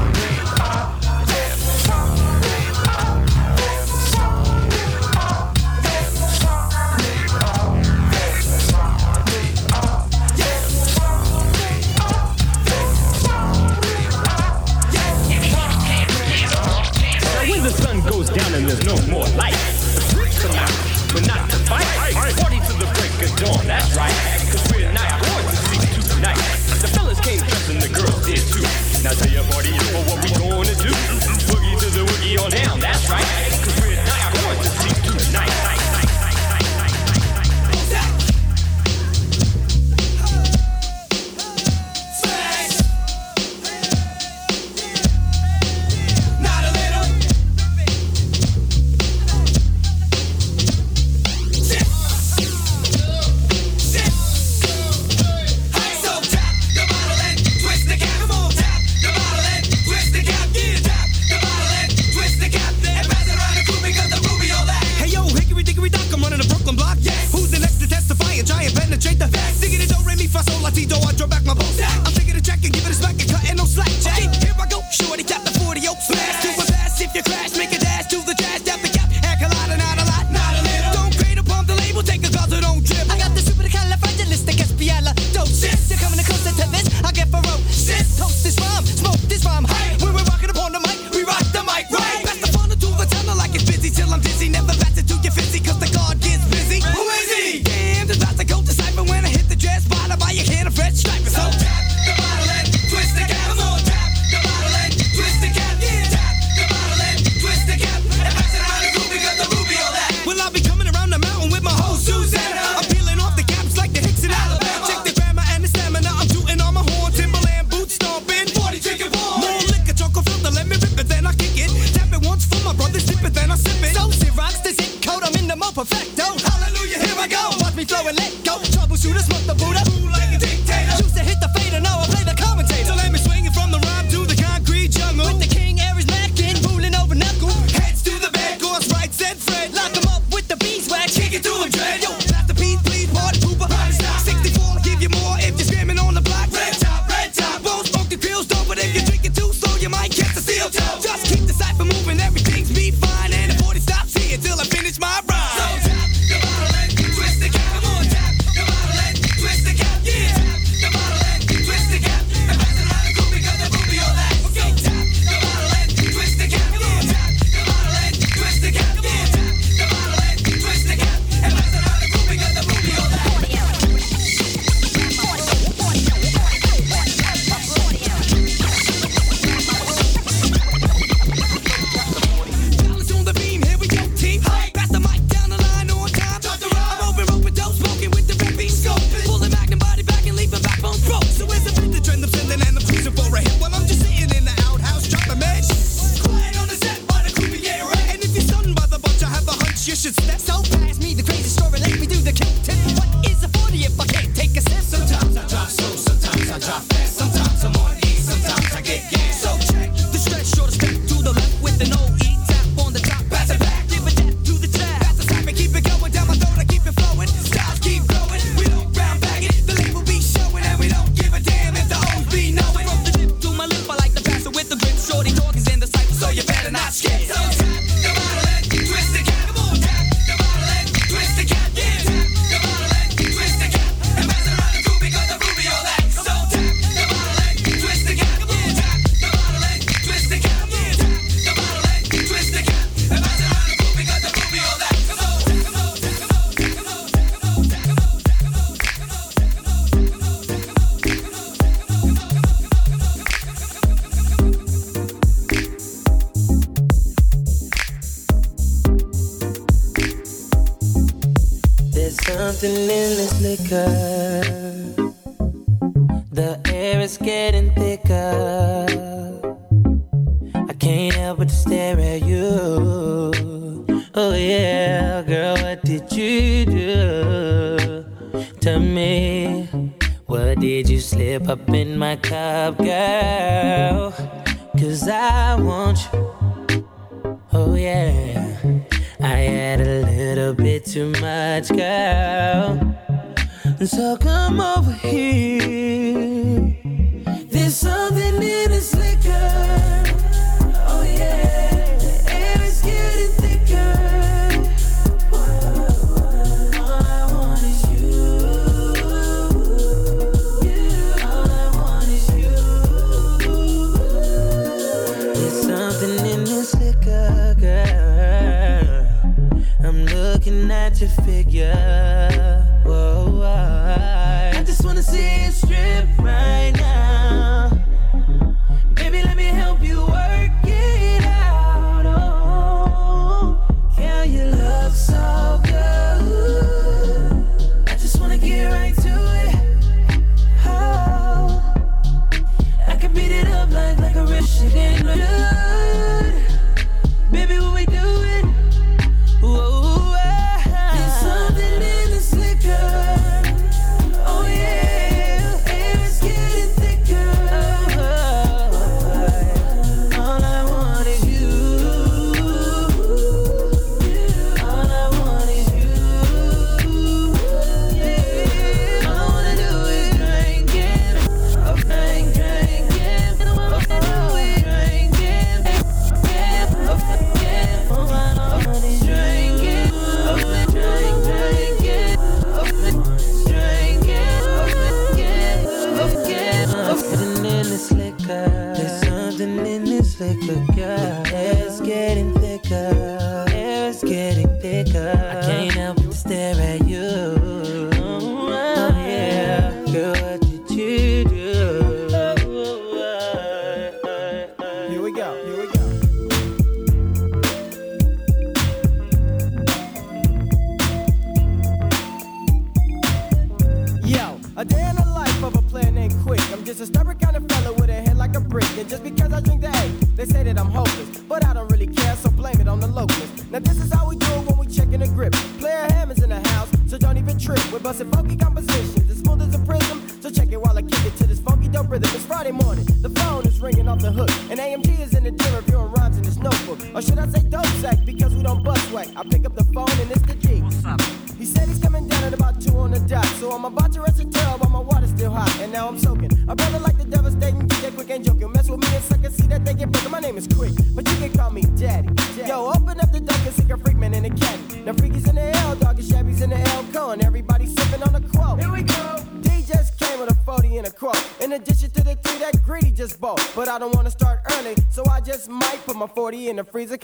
In this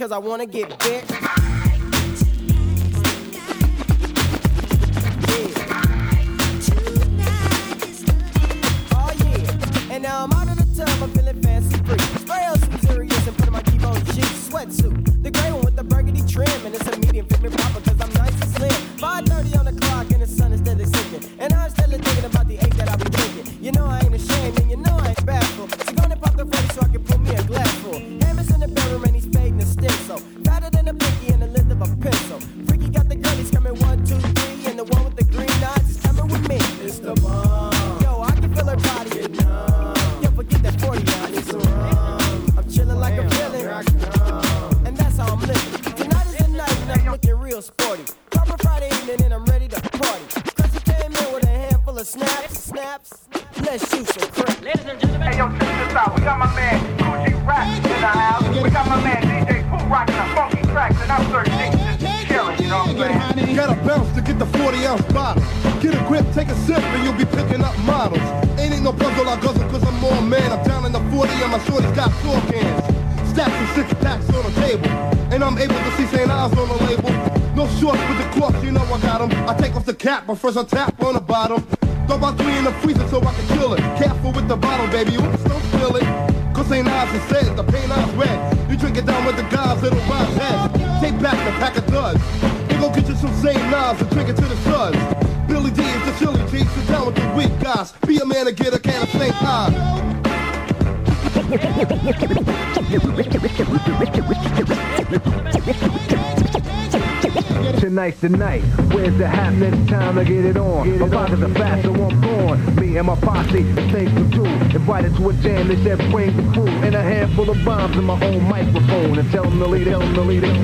cause I wanna get bit. I tap Tonight's the night. Where's the hat? It's time to get it on. My pockets are fat, so I'm gone. Me and my posse, the things to do. Invited to a jam, they said bring the crew. And a handful of bombs in my own microphone. And tell them to leave, tell them to leave it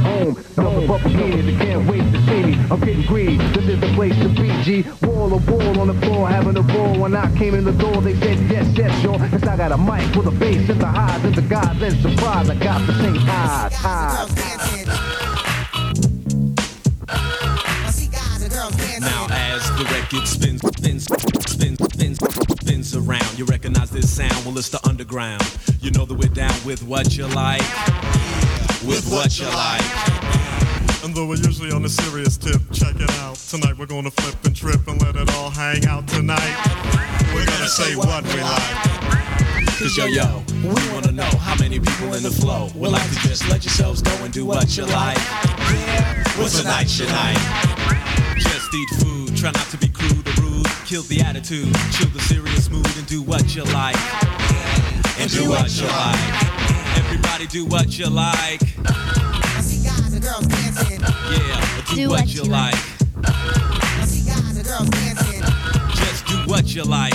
home. Another bubble kids, they can't wait to see me. I'm getting greedy. This is the place to be, G. Wall of wall on the floor, having a ball. When I came in the door, they said yes, yes, sure. Cause I got a mic with a bass and the highs and the guys and surprise. I got the same highs, highs. The record spins, spins, spins, spins, spins around, you recognize this sound. Well, it's the underground. You know that we're down with what you like, with what you like. And though we're usually on a serious tip, check it out. Tonight we're gonna flip and trip and let it all hang out tonight. We're gonna say what we like. Cause yo yo, we wanna know how many people in the flow would like to just let yourselves go and do what you like. What's a night your night? Just eat food, try not to be crude or rude. Kill the attitude, chill the serious mood and do what you like. And do what you like. Everybody do what you like. Yeah, do, what, you like. Just do what you like.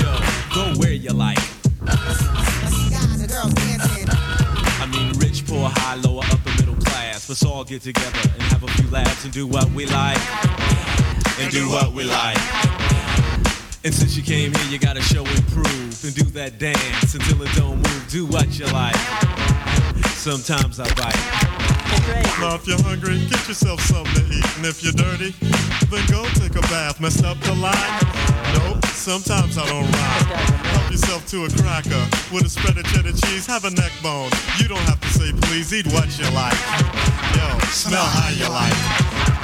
Yo, go where you like. I mean, rich, poor, high. Let's all get together and have a few laughs and do what we like. And do what we like. And since you came here, you gotta show and prove and do that dance until it don't move. Do what you like. Sometimes I bite. Now if you're hungry, get yourself something to eat. And if you're dirty, then go take a bath. Messed up the line? Nope, sometimes I don't rhyme. Yourself to a cracker with a spread of cheddar cheese. Have a neck bone. You don't have to say please, eat what you like. Yo, smell how you like.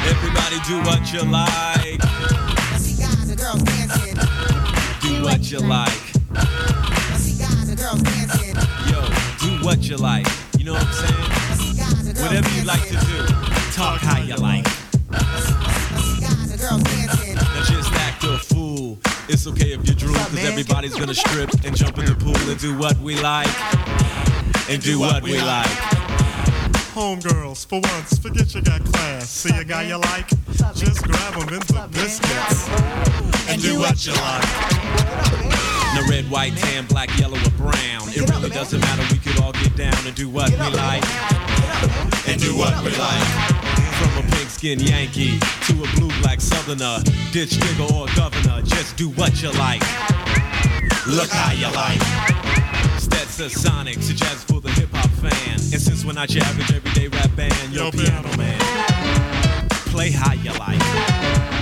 Everybody do what you like. Do what you like. Yo, do what you like. You know what I'm saying? Whatever you like to do, talk how you like. It's okay if you drool, cause everybody's gonna strip and jump in the pool and do what we like. And do what we like. Homegirls, for once, forget you got class. See a guy you like? Just grab him into biscuits. and do what you like. Now red, white, tan, black, yellow, or brown. It really doesn't matter. We could all get down and do what we like. And do what we like. From a pink-skinned Yankee to a blue black southerner, ditch digger or governor, just do what you like. Look how you like. Stetsasonic's, a jazz for the hip hop fan. And since we're not your average everyday rap band, yo, piano man, play how you like.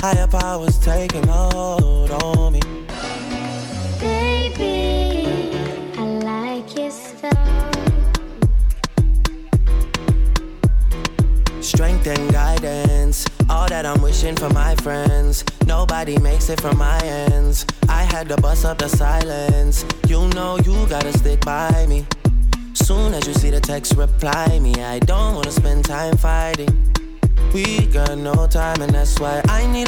Higher powers taking a hold on me. Baby, I like your style. Strength and guidance. All that I'm wishing for my friends. Nobody makes it from my ends. I had to bust up the silence. You know you gotta stick by me. Soon as you see the text, reply me. I don't wanna spend time fighting. We got no time, and that's why I need a one dance.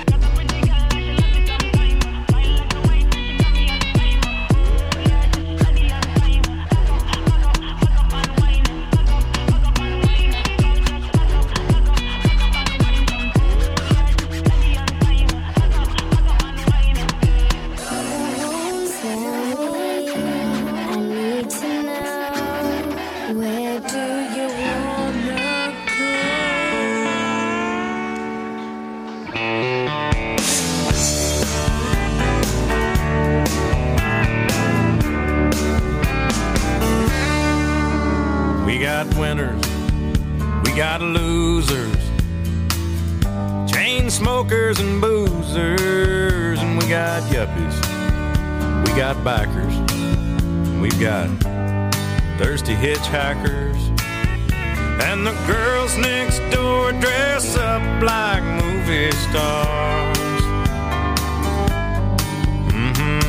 Backers, we've got thirsty hitchhikers. And the girls next door dress up like movie stars. Mhm,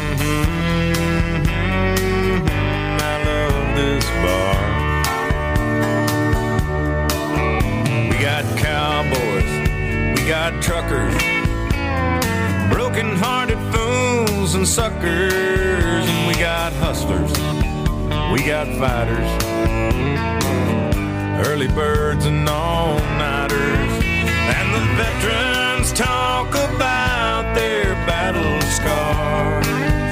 I love this bar. We got cowboys, we got truckers, broken hearted fools and suckers, and we got hustlers, we got fighters, early birds and all nighters, and the veterans talk about their battle scars.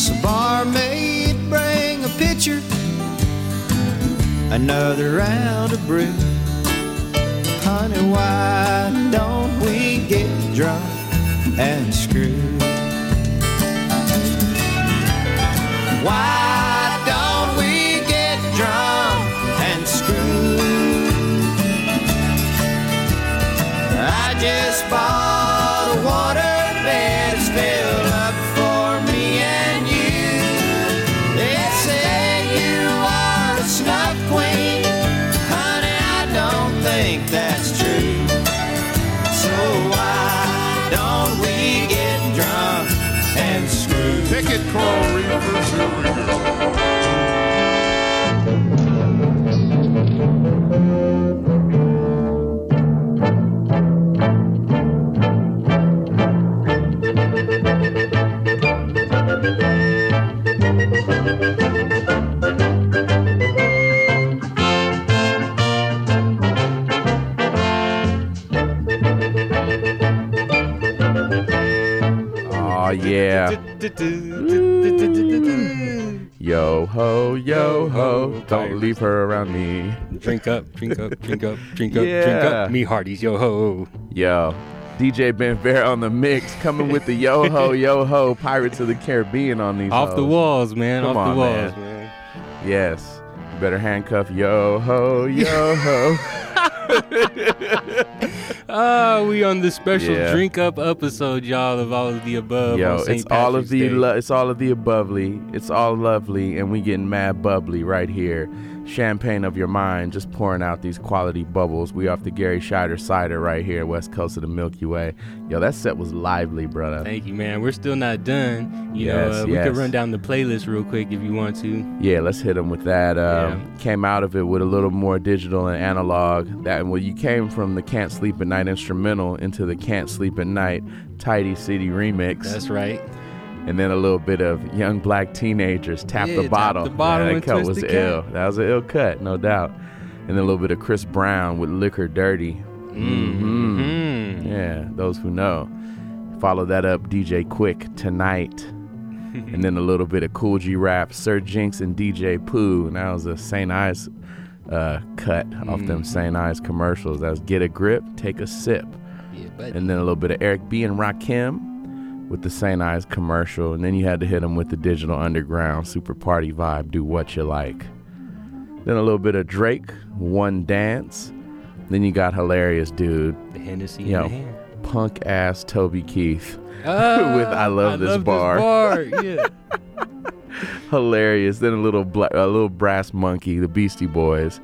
So barmaid, bring a pitcher, another round of brew. Honey, why don't we get drunk and screw? Why yeah. Mm. Yo ho, yo ho, don't leave her around me. Drink up, drink up, drink up, drink up, drink up. Me hearties, yo ho. Yo, DJ Ben Fair on the mix, coming with the yo ho, yo ho, Pirates of the Caribbean on these. Off the walls, man. Come off on, the walls, man. man. Yes, you better handcuff yo ho, yo ho. [LAUGHS] Ah, we on the special Yeah. drink up episode, y'all, of all of the above. Yo, it's all of the lo- it's all of the abovely. It's all lovely, and we getting mad bubbly right here. Champagne of your mind, just pouring out these quality bubbles. We off the Gary Scheider cider right here, west coast of the Milky Way. Yo, that set was lively, brother. Thank you, man. We're still not done. You Yes, know, uh, we yes. could run down the playlist real quick if you want to. Yeah, let's hit them with that. Um, Came out of it with a little more digital and analog. That well, you came from the "Can't Sleep at Night" instrumental into the "Can't Sleep at Night" Tidy City remix. That's right. And then a little bit of young black teenagers tap Yeah, the Tap bottle. the Bottle Yeah, and that cut was ill. That was an ill cut, no doubt. And then a little bit of Chris Brown with "Liquor Dirty." Mm-hmm. Yeah, those who know. Follow that up, DJ Quik tonight. [LAUGHS] and then a little bit of Kool G Rap, Sir Jinx and DJ Pooh. And that was a St. Ides uh, cut off them Mhm. St. Ides commercials. That was Get a Grip, Take a Sip. buddy. and then a little bit of Eric B. and Rakim with the St. Ides commercial. And then you had to hit them with the Digital Underground Super Party vibe, Do What You Like. Then a little bit of Drake, One Dance. Then you got Hilarious Dude. The Hennessy you know, punk ass Toby Keith Ah, [LAUGHS] with I Love I This love Bar. This bar. [LAUGHS] Yeah. Hilarious. Then a little bla- a little brass monkey, the Beastie Boys,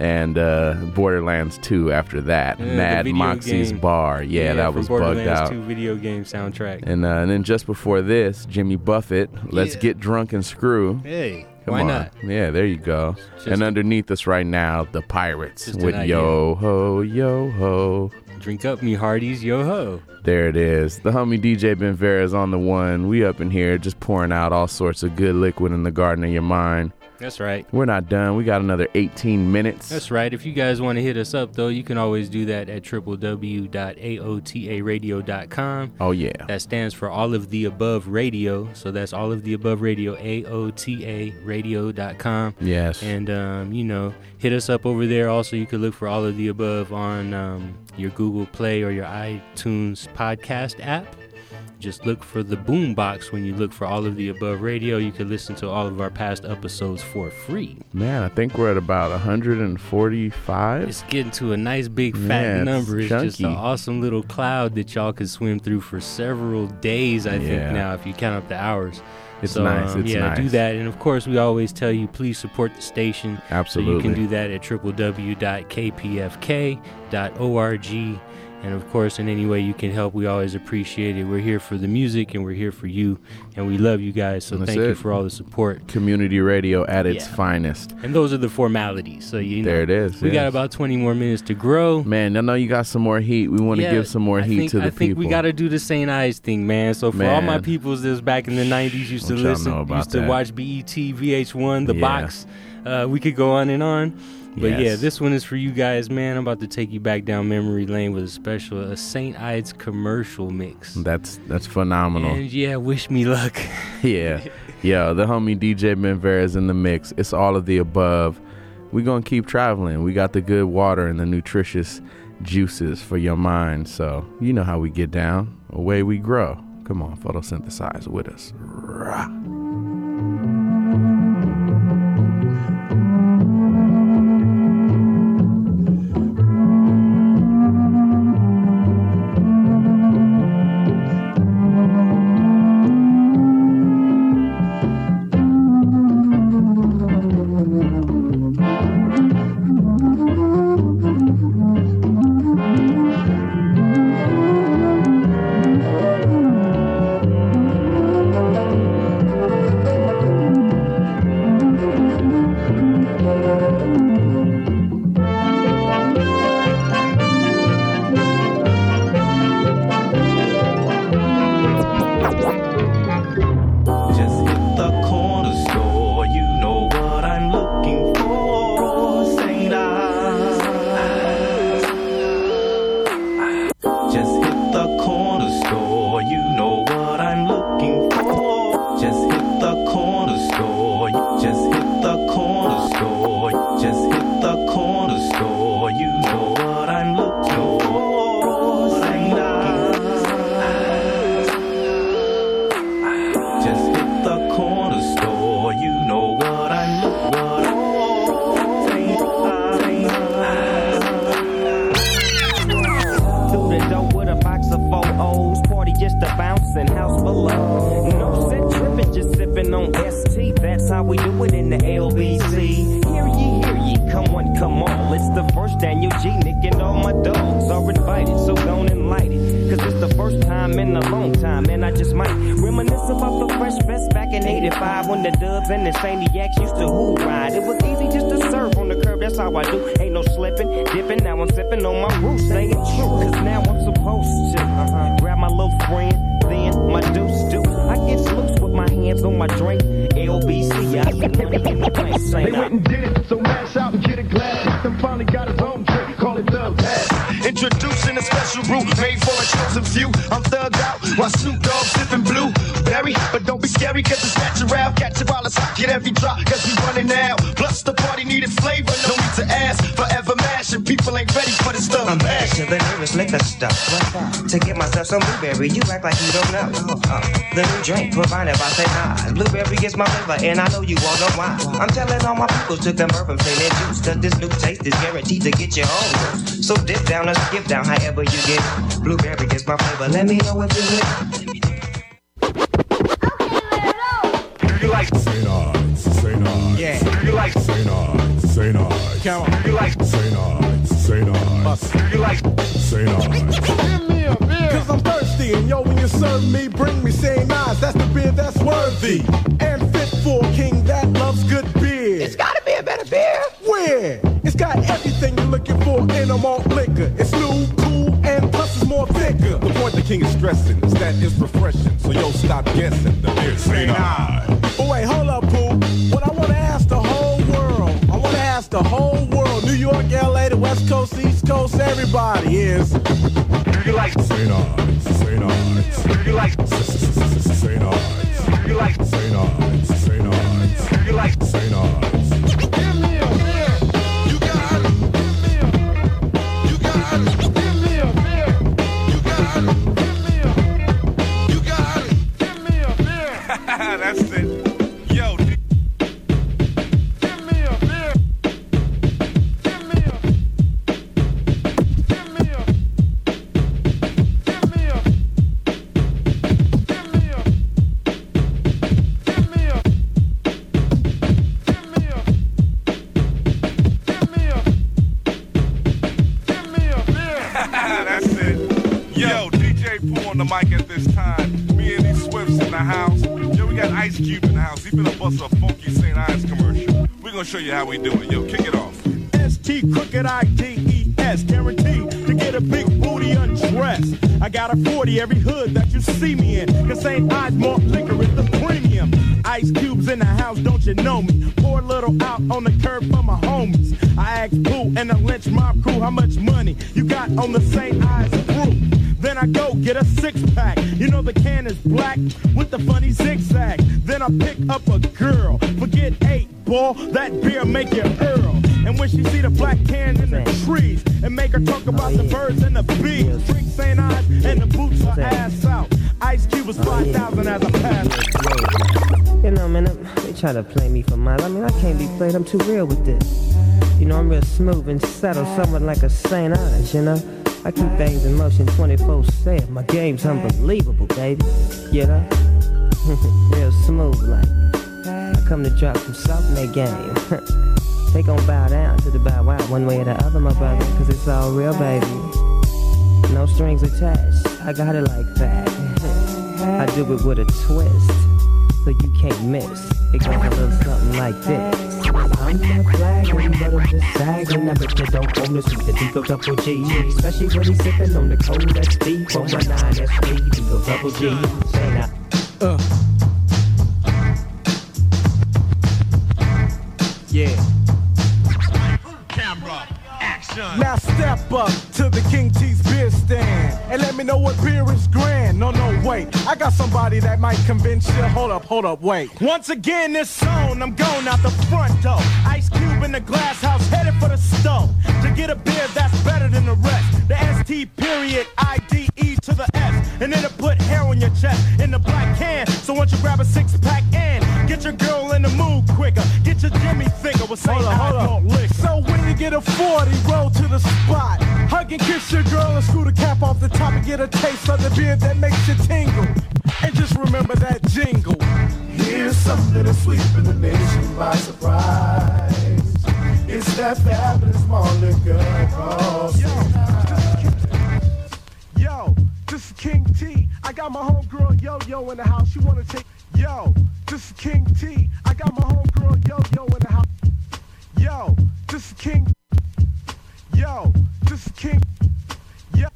and uh, Borderlands 2 after that. Yeah, Mad Moxxi's game. Bar. Yeah, that from was bugged Borderlands out. 2 video game soundtrack. And, uh, and then just before this, Jimmy Buffett, Let's Yeah. Get Drunk and Screw. Hey, Come why on. not? Yeah, there you go. Just and underneath us right now, the Pirates with. Yo Ho, Yo Ho. Drink up, me Hardy's, yo ho. There it is. The homie DJ Ben Vera is on the one. We up in here just pouring out all sorts of good liquid in the garden of your mind. That's right. We're not done. We got another 18 minutes. That's right. If you guys want to hit us up, though, you can always do that at www.aotaradio.com. Oh, yeah. That stands for All of the Above Radio. So that's All of the Above Radio, AOTA radio.com. Yes. And, um, you know, hit us up over there. Also, you can look for All of the Above on um, your Google Play or your iTunes podcast app. Just look for the boombox when you look for All of the Above Radio. You can listen to all of our past episodes for free. Man, I think we're at about 145. It's getting to a nice big fat number. It's just an awesome little cloud that y'all could swim through for several days, I Yeah. think, now, if you count up the hours. It's So, nice, um, it's yeah, do that. And of course, we always tell you please support the station. Absolutely. So you can do that at www.kpfk.org. And of course, in any way you can help, we always appreciate it. We're here for the music and we're here for you. And we love you guys. So That's thank you for all the support. Community radio at its Yeah. finest. And those are the formalities. So, you know, There it is, We got about 20 more minutes to grow. Man, I know you got some more heat. We want to Yeah, give some more I heat think, to the I think people. we got to do the St. Ides thing, man. So for all my peoples that was back in the '90s used to listen, used to that? watch BET, VH1, The Yeah. Box. Uh, we could go on and on. But yeah, this one is for you guys, man. I'm about to take you back down memory lane with a special, a St. Ides commercial mix. That's that's phenomenal. And yeah, wish me luck. [LAUGHS] yeah. Yeah, the homie DJ Ben Vera is in the mix. It's all of the above. we going to keep traveling. We got the good water and the nutritious juices for your mind. So, you know how we get down. Away we grow. Come on, photosynthesize with us. Rah. About the fresh fest back in 85 when the dubs and the Saniacs used to who ride. It was easy just to serve on the curb, that's how I do. Ain't no slipping, dipping, now I'm sipping on my roof, staying true. Cause now I'm supposed to uh-huh, grab my little friend, then my deuce do. I get loose with my hands on my drink. LBC, I They went and did it, so mash out and get a glass. System finally got his own drink, call it Thug Pass. Introducing a special brew made for a chosen few. I'm thugged out while Snoop Dogg sipping blue. But don't be scary cause it's natural. Catch it while it's hot, get every drop cause we running out. Plus the party needed flavor, no need to ask. Forever mashing, people ain't ready for this stuff. I'm to the nearest liquor store to get myself some blueberry. You act like you don't know. Uh, the new drink provided by St. Ides. Blueberry is my flavor, and I know you all know why. I'm telling all my people to convert from St. Juice. Cause this new taste is guaranteed to get you home. So dip down or skip down, however you get. Blueberry is my flavor. Let me know if you with St. Ides. Come on. You like St. Ides, St. Ides. You like St. Ides. Give me a beer. Cause I'm thirsty. And yo, when you serve me, bring me same eyes. That's the beer that's worthy. And fit for a king that loves good beer. It's gotta be a better beer. Where? It's got everything you're looking for in a malt liquor. It's new, cool, and plus it's more thicker. The point the king is stressing is that it's refreshing. So yo, stop guessing. The beer's St. Ides. But wait, hold up, Pooh. What I want New York, LA, the West Coast, East Coast, everybody is. You like St. Ides, St. Ides. You like St. Ides. You like St. Ides, St. Ides. You like St. Ides. We do it. Yo, kick it off. ST crooked I-D-E-S Guaranteed to get a big booty undressed I got a 40 every hood that you see me in Cause St. Malt liquor is the premium Ice cubes in the house, don't you know me? Pour a little out on the curb for my homies I asked Pooh and the Lynch Mob crew how much money you got on the St. Ides crew then I go get a six pack. You know the can is black with the funny zigzag. Then I pick up a girl. That beer make you earl. And when she see the black can in the trees, and make her talk about the birds and the bees. Drink St. Ides and the boots her ass out. Ice Cube was 5,000 as I passed. You know, man, they try to play me for mine. I mean, I can't be played. I'm too real with this. You know, I'm real smooth and subtle, somewhat like a St. Ides, you know? I keep things in motion 24 7. My game's unbelievable, baby. You know? [LAUGHS] real smooth, like. Come to drop some salt in their game. [LAUGHS] they gon' bow down to the bow wow one way or the other, my brother, cause it's all real, baby. No strings attached. I got it like that. [LAUGHS] I do it with a twist, so you can't miss. It goes a little something like this. I'm not flagging, but I'm just sagging. I bet you don't the sweet, the Digo double G. Especially when he's sipping on the cold SD. 419 SP, Digo double G. Uh. Yeah. Camera, action. Now step up to the King T's beer stand and let me know what beer is grand. No, no, wait. I got somebody that might convince you. Hold up, hold up, wait. Once again, this zone, I'm going out the front door. Ice cube in the glass house, headed for the stove. To get a beer that's better than the rest. The ST period, IDE to the. And then to put hair on your chest in the black can. So once you grab a six pack and get your girl in the mood quicker. Get your Jimmy finger with St. Ides lick. So when you get a 40, roll to the spot. Hug and kiss your girl and screw the cap off the top and get a taste of the beer that makes you tingle. And just remember that jingle. Here's something that's sweeping the nation by surprise. It's that fabulous malt liquor called Yo, this is King T. I got my homegirl Yo Yo in the house. She wanna take. Yo, this is King T. I got my homegirl Yo Yo in the house. Yo, this is King. Yo, this is King. Yo,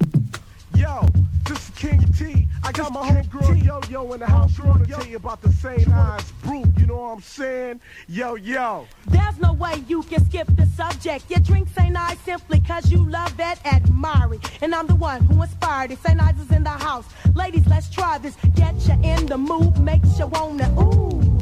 yo, this is King of T. I got my homegirl Yo Yo in the house. She wanna tell you about the same eyes brew. You know what I'm saying? Yo, yo. There's no way you can skip the subject. Your drink St. Ides simply cause you love that admiring. And I'm the one who inspired it. St. Ides is in the house. Ladies, let's try this. Get you in the mood, makes you wanna ooh.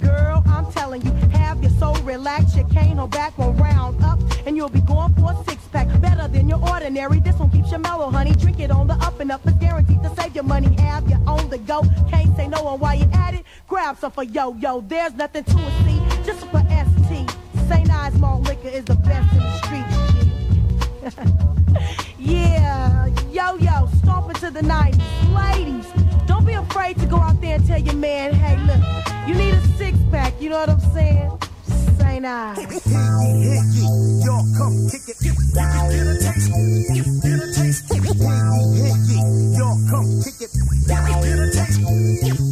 Girl, I'm telling you, have your soul relaxed. Your cane or back will round up, and you'll be going for a six pack. Better than your ordinary. This one keeps you mellow, honey. Drink it on the up and up. It's guaranteed to save your money. Have you on the go. Can't say no one why you at it. Grab some for yo yo. There's nothing to it, see. Just for ST. St. Ides Malt Liquor is the best in the street. [LAUGHS] yeah, yo yo, stomp into the 90s. Ladies, don't be afraid to go out there and tell your man, hey, look, you need a six pack, you know what I'm saying? St. Ides. Y'all come kick it. Get a taste. Get a taste. Y'all come kick it. Get a taste.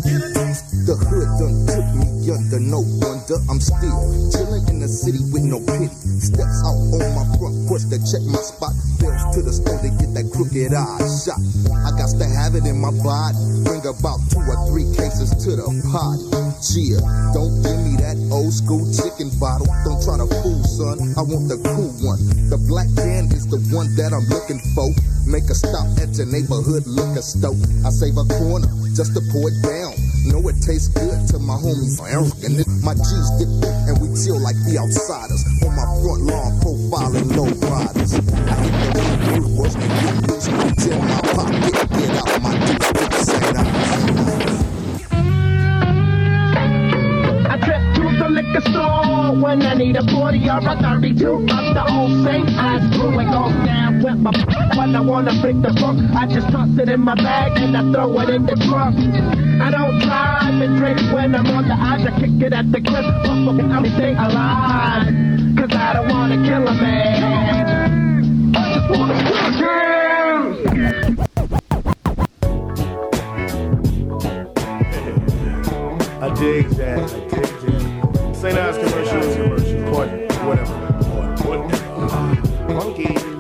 Get a taste. The hood done took me under, no wonder I'm still chilling in the city with no pity. Steps out on my front porch to check my spot. Bills to the store to get that crooked eye shot. I got to have it in my body. Bring about two or three cases to the party. Cheer, don't give me that old school chicken bottle. Don't try to fool, son. I want the cool one. The black can is the one that I'm looking for. Make a stop at your neighborhood liquor store. I save a corner just to pour it down. Know it tastes good to my homies. And it, my G's dip and we chill like the outsiders. On my front lawn, profiling low riders. I hit the road, fruit wash, and get loose. Reach in my pocket, get out my deuce with the when I need a 40 or a 32 of the old St. Ides brew. It goes down with my [LAUGHS] when I wanna pick the book. I just toss it in my bag and I throw it in the trunk. I don't drive and drink when I'm on the ice. I kick it at the clip. I'm stay alive. Cause I don't wanna kill a man. I just wanna kill. I dig that. I dig that. St. Ides commercial. What? Whatever. Funky. Mob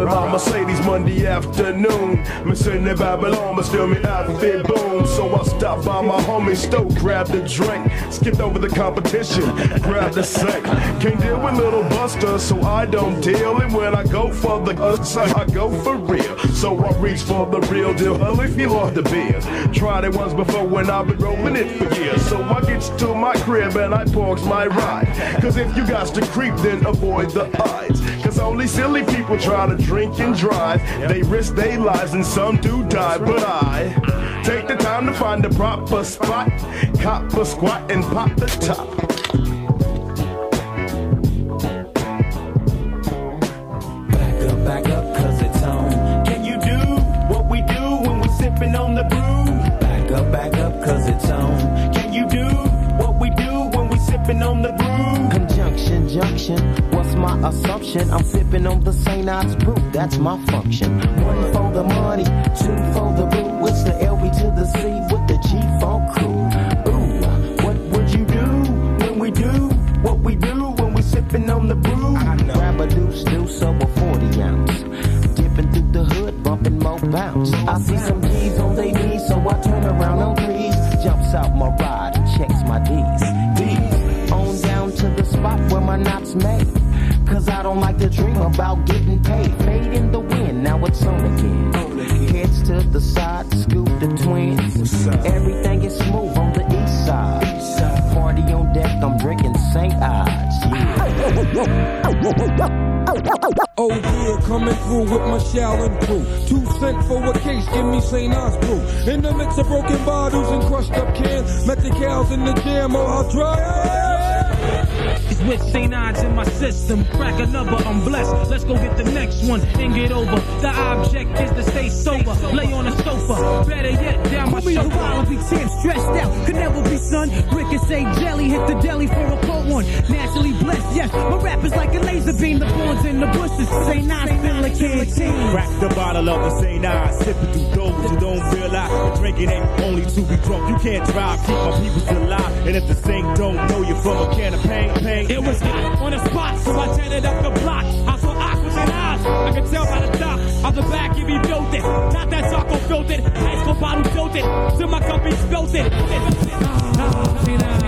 in my Mercedes Monday afternoon. Missing in Babylon, but still me outfit boom. So I stopped by my homie Stoke, grabbed a drink, skipped over the competition, grabbed a sink. Can't deal with little Buster, so I don't deal. And when I go for the us, I go for real. So I reach for the real deal. Hell, if you love the beers. Tried it once before when I've been rolling it for years. So I get to my crib and I parks my ride. Cause if you got to creep, then avoid the odds. Cause only silly people try to drink and drive. They risk their lives and some do die. But I take the time to find the proper spot, cop a squat and pop the top. Assumption? I'm sipping on the St. Ides brew. That's my function. One for the money, two for the brew. It's the LB to the C with the G Funk crew. Ooh, what would you do when we do what we do when we sipping on the brew? I Grab a deuce, deuce a 40 ounce. Dipping through the hood, bumping more bounce. I see some G's on their knees, so I turn around on threes. Jumps out my ride and checks my D's. D's on down to the spot where my knots made. Don't like to dream about getting paid. Fade in the wind, now it's on again. Heads to the side, scoop the twins. Everything is smooth on the east side. Party on deck, I'm drinking St. Ides. Oh yeah, coming through with my Shaolin crew. Two cent for a case, give me St. Ides brew. In the mix of broken bottles and crushed up cans. Met the cows in the jam, or I'll try It's with St. Ides in my system. Crack another, I'm blessed. Let's go get the next one and get over. The object is to stay sober. Lay on a sofa. Better yet, down my the sofa. wild, be Tim, stressed out. Could never be sun son. Ricochet jelly, hit the deli for a cold one. Naturally blessed, yes. My rap is like a laser beam. The thorns in the bushes. Say nine, feel like canteen. Crack the bottle up and say nah, sipping through those who don't realize that drinking ain't only to be drunk. You can't drive, keep my people alive. And if the sink don't know you from a can of pain, pain. It was hot on the spot, so I tatted up the block. I saw aquas and eyes. I could tell by the top. Out the back, he be built it. Not that taco filled it. Ice cold bottle filled it. Till my cup he spilled it. Uh.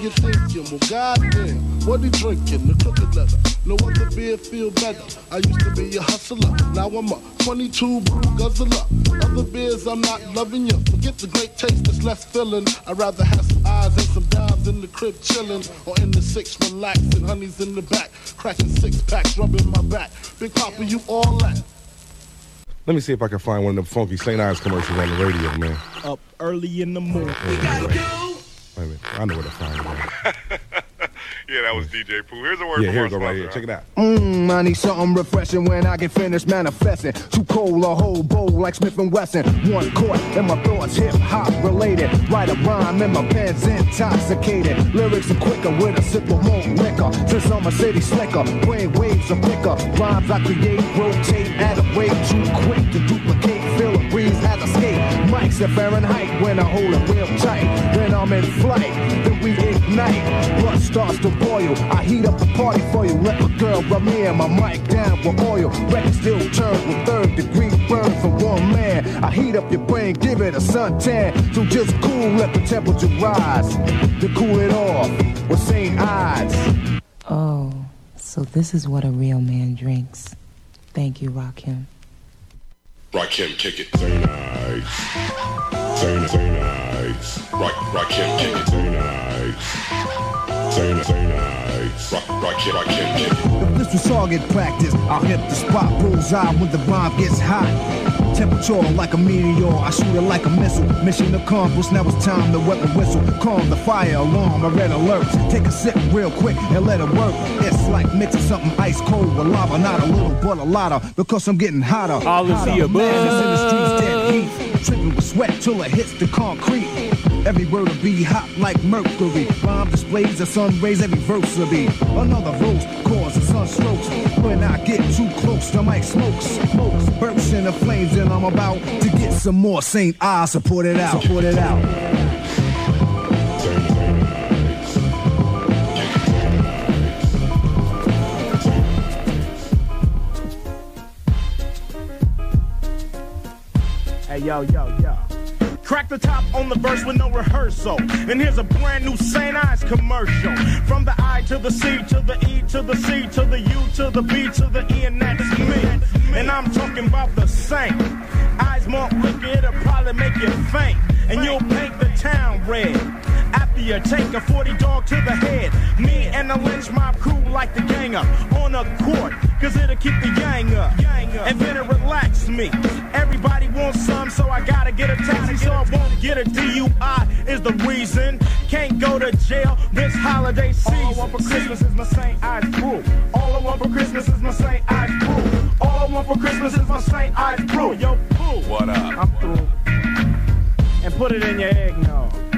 I know you're thinking, well, goddamn, what he drinking? The crooked leather. No other beer feel better. I used to be a hustler, now I'm a 22 brew guzzler. Other beers, I'm not loving you. Forget the great taste that's less filling. I'd rather have some eyes and some dimes in the crib chilling, or in the six relaxing. Honey's in the back, cracking six packs, rubbing my back. Big Papa, you all that. Let me see if I can find one of them funky St. Ides commercials on the radio, man. Up early in the morning. Wait a minute. I know where to find it. [LAUGHS] Yeah, that was DJ Pooh. Here's a word Yeah, from here our we go right here. Check it out. Mmm, I need something refreshing when I get finished manifesting. Too cold, a whole bowl like Smith and Wesson. One quart, and my thoughts hip hop related. Write a rhyme, and my pen's intoxicated. Lyrics are quicker with a sip of more liquor. Since I'm a city slicker, brain waves are thicker. Rhymes I create rotate at a rate too quick to duplicate. A breeze at Fahrenheit when I hold it real tight. Then I'm in flight, then we ignite. Blood starts to boil. I heat up the party for you. Let my girl rub me and my mic down with oil. Still with third degree burn for one man. I heat up your brain, give it a suntan. So just cool, let the temperature rise. To cool it off with. Ives. Oh, so this is what a real man drinks. Thank you, Rakim. Rakim, kick it. Say nice. Say. Say nice. Rock, Rakim, kick it. Say nice. Say. Say nice. Rock, Rakim, Rakim, kick it. This was target practice, I'll hit the spot bullseye when the rhyme gets hot. Temperature like a meteor, I shoot it like a missile. Mission accomplished, now it's time to wet the whistle. Calm the fire alarm, I red alerts. Take a sip real quick and let it work. It's like mixing something ice cold with lava, not a little but a lotta, because I'm getting hotter. All of the above. In the streets, dead heat. Tripping with sweat till it hits the concrete. Every word will be hot like mercury. Rhyme displays the sun rays, every verse will be another rose the sun strokes. When I get too close, the mic smokes, smokes, bursts in the flames, and I'm about to get some more St. I support it out, support it out. Hey, yo, yo, yo. Crack the top on the verse with no rehearsal. And here's a brand new St. Ides commercial. From the I to the C to the E to the C to the U to the B to the E, and that's me. And I'm talking about the Saint. Eyes more liquor, it'll probably make you faint. And you'll paint the town red. After you take a 40 dog to the head. Me and the lynch mob crew like the gang up on a court. Cause it'll keep the gang up. And then it relax me. Everybody wants some, so I gotta get a taxi so I won't get a DUI is the reason. Can't go to jail this holiday season. All I want for Christmas is my St. Ides brew. All I want for Christmas is my St. Ides brew. All I want for Christmas is my St. Ides brew. Yo, brew. What up? I'm through. And put it in your eggnog.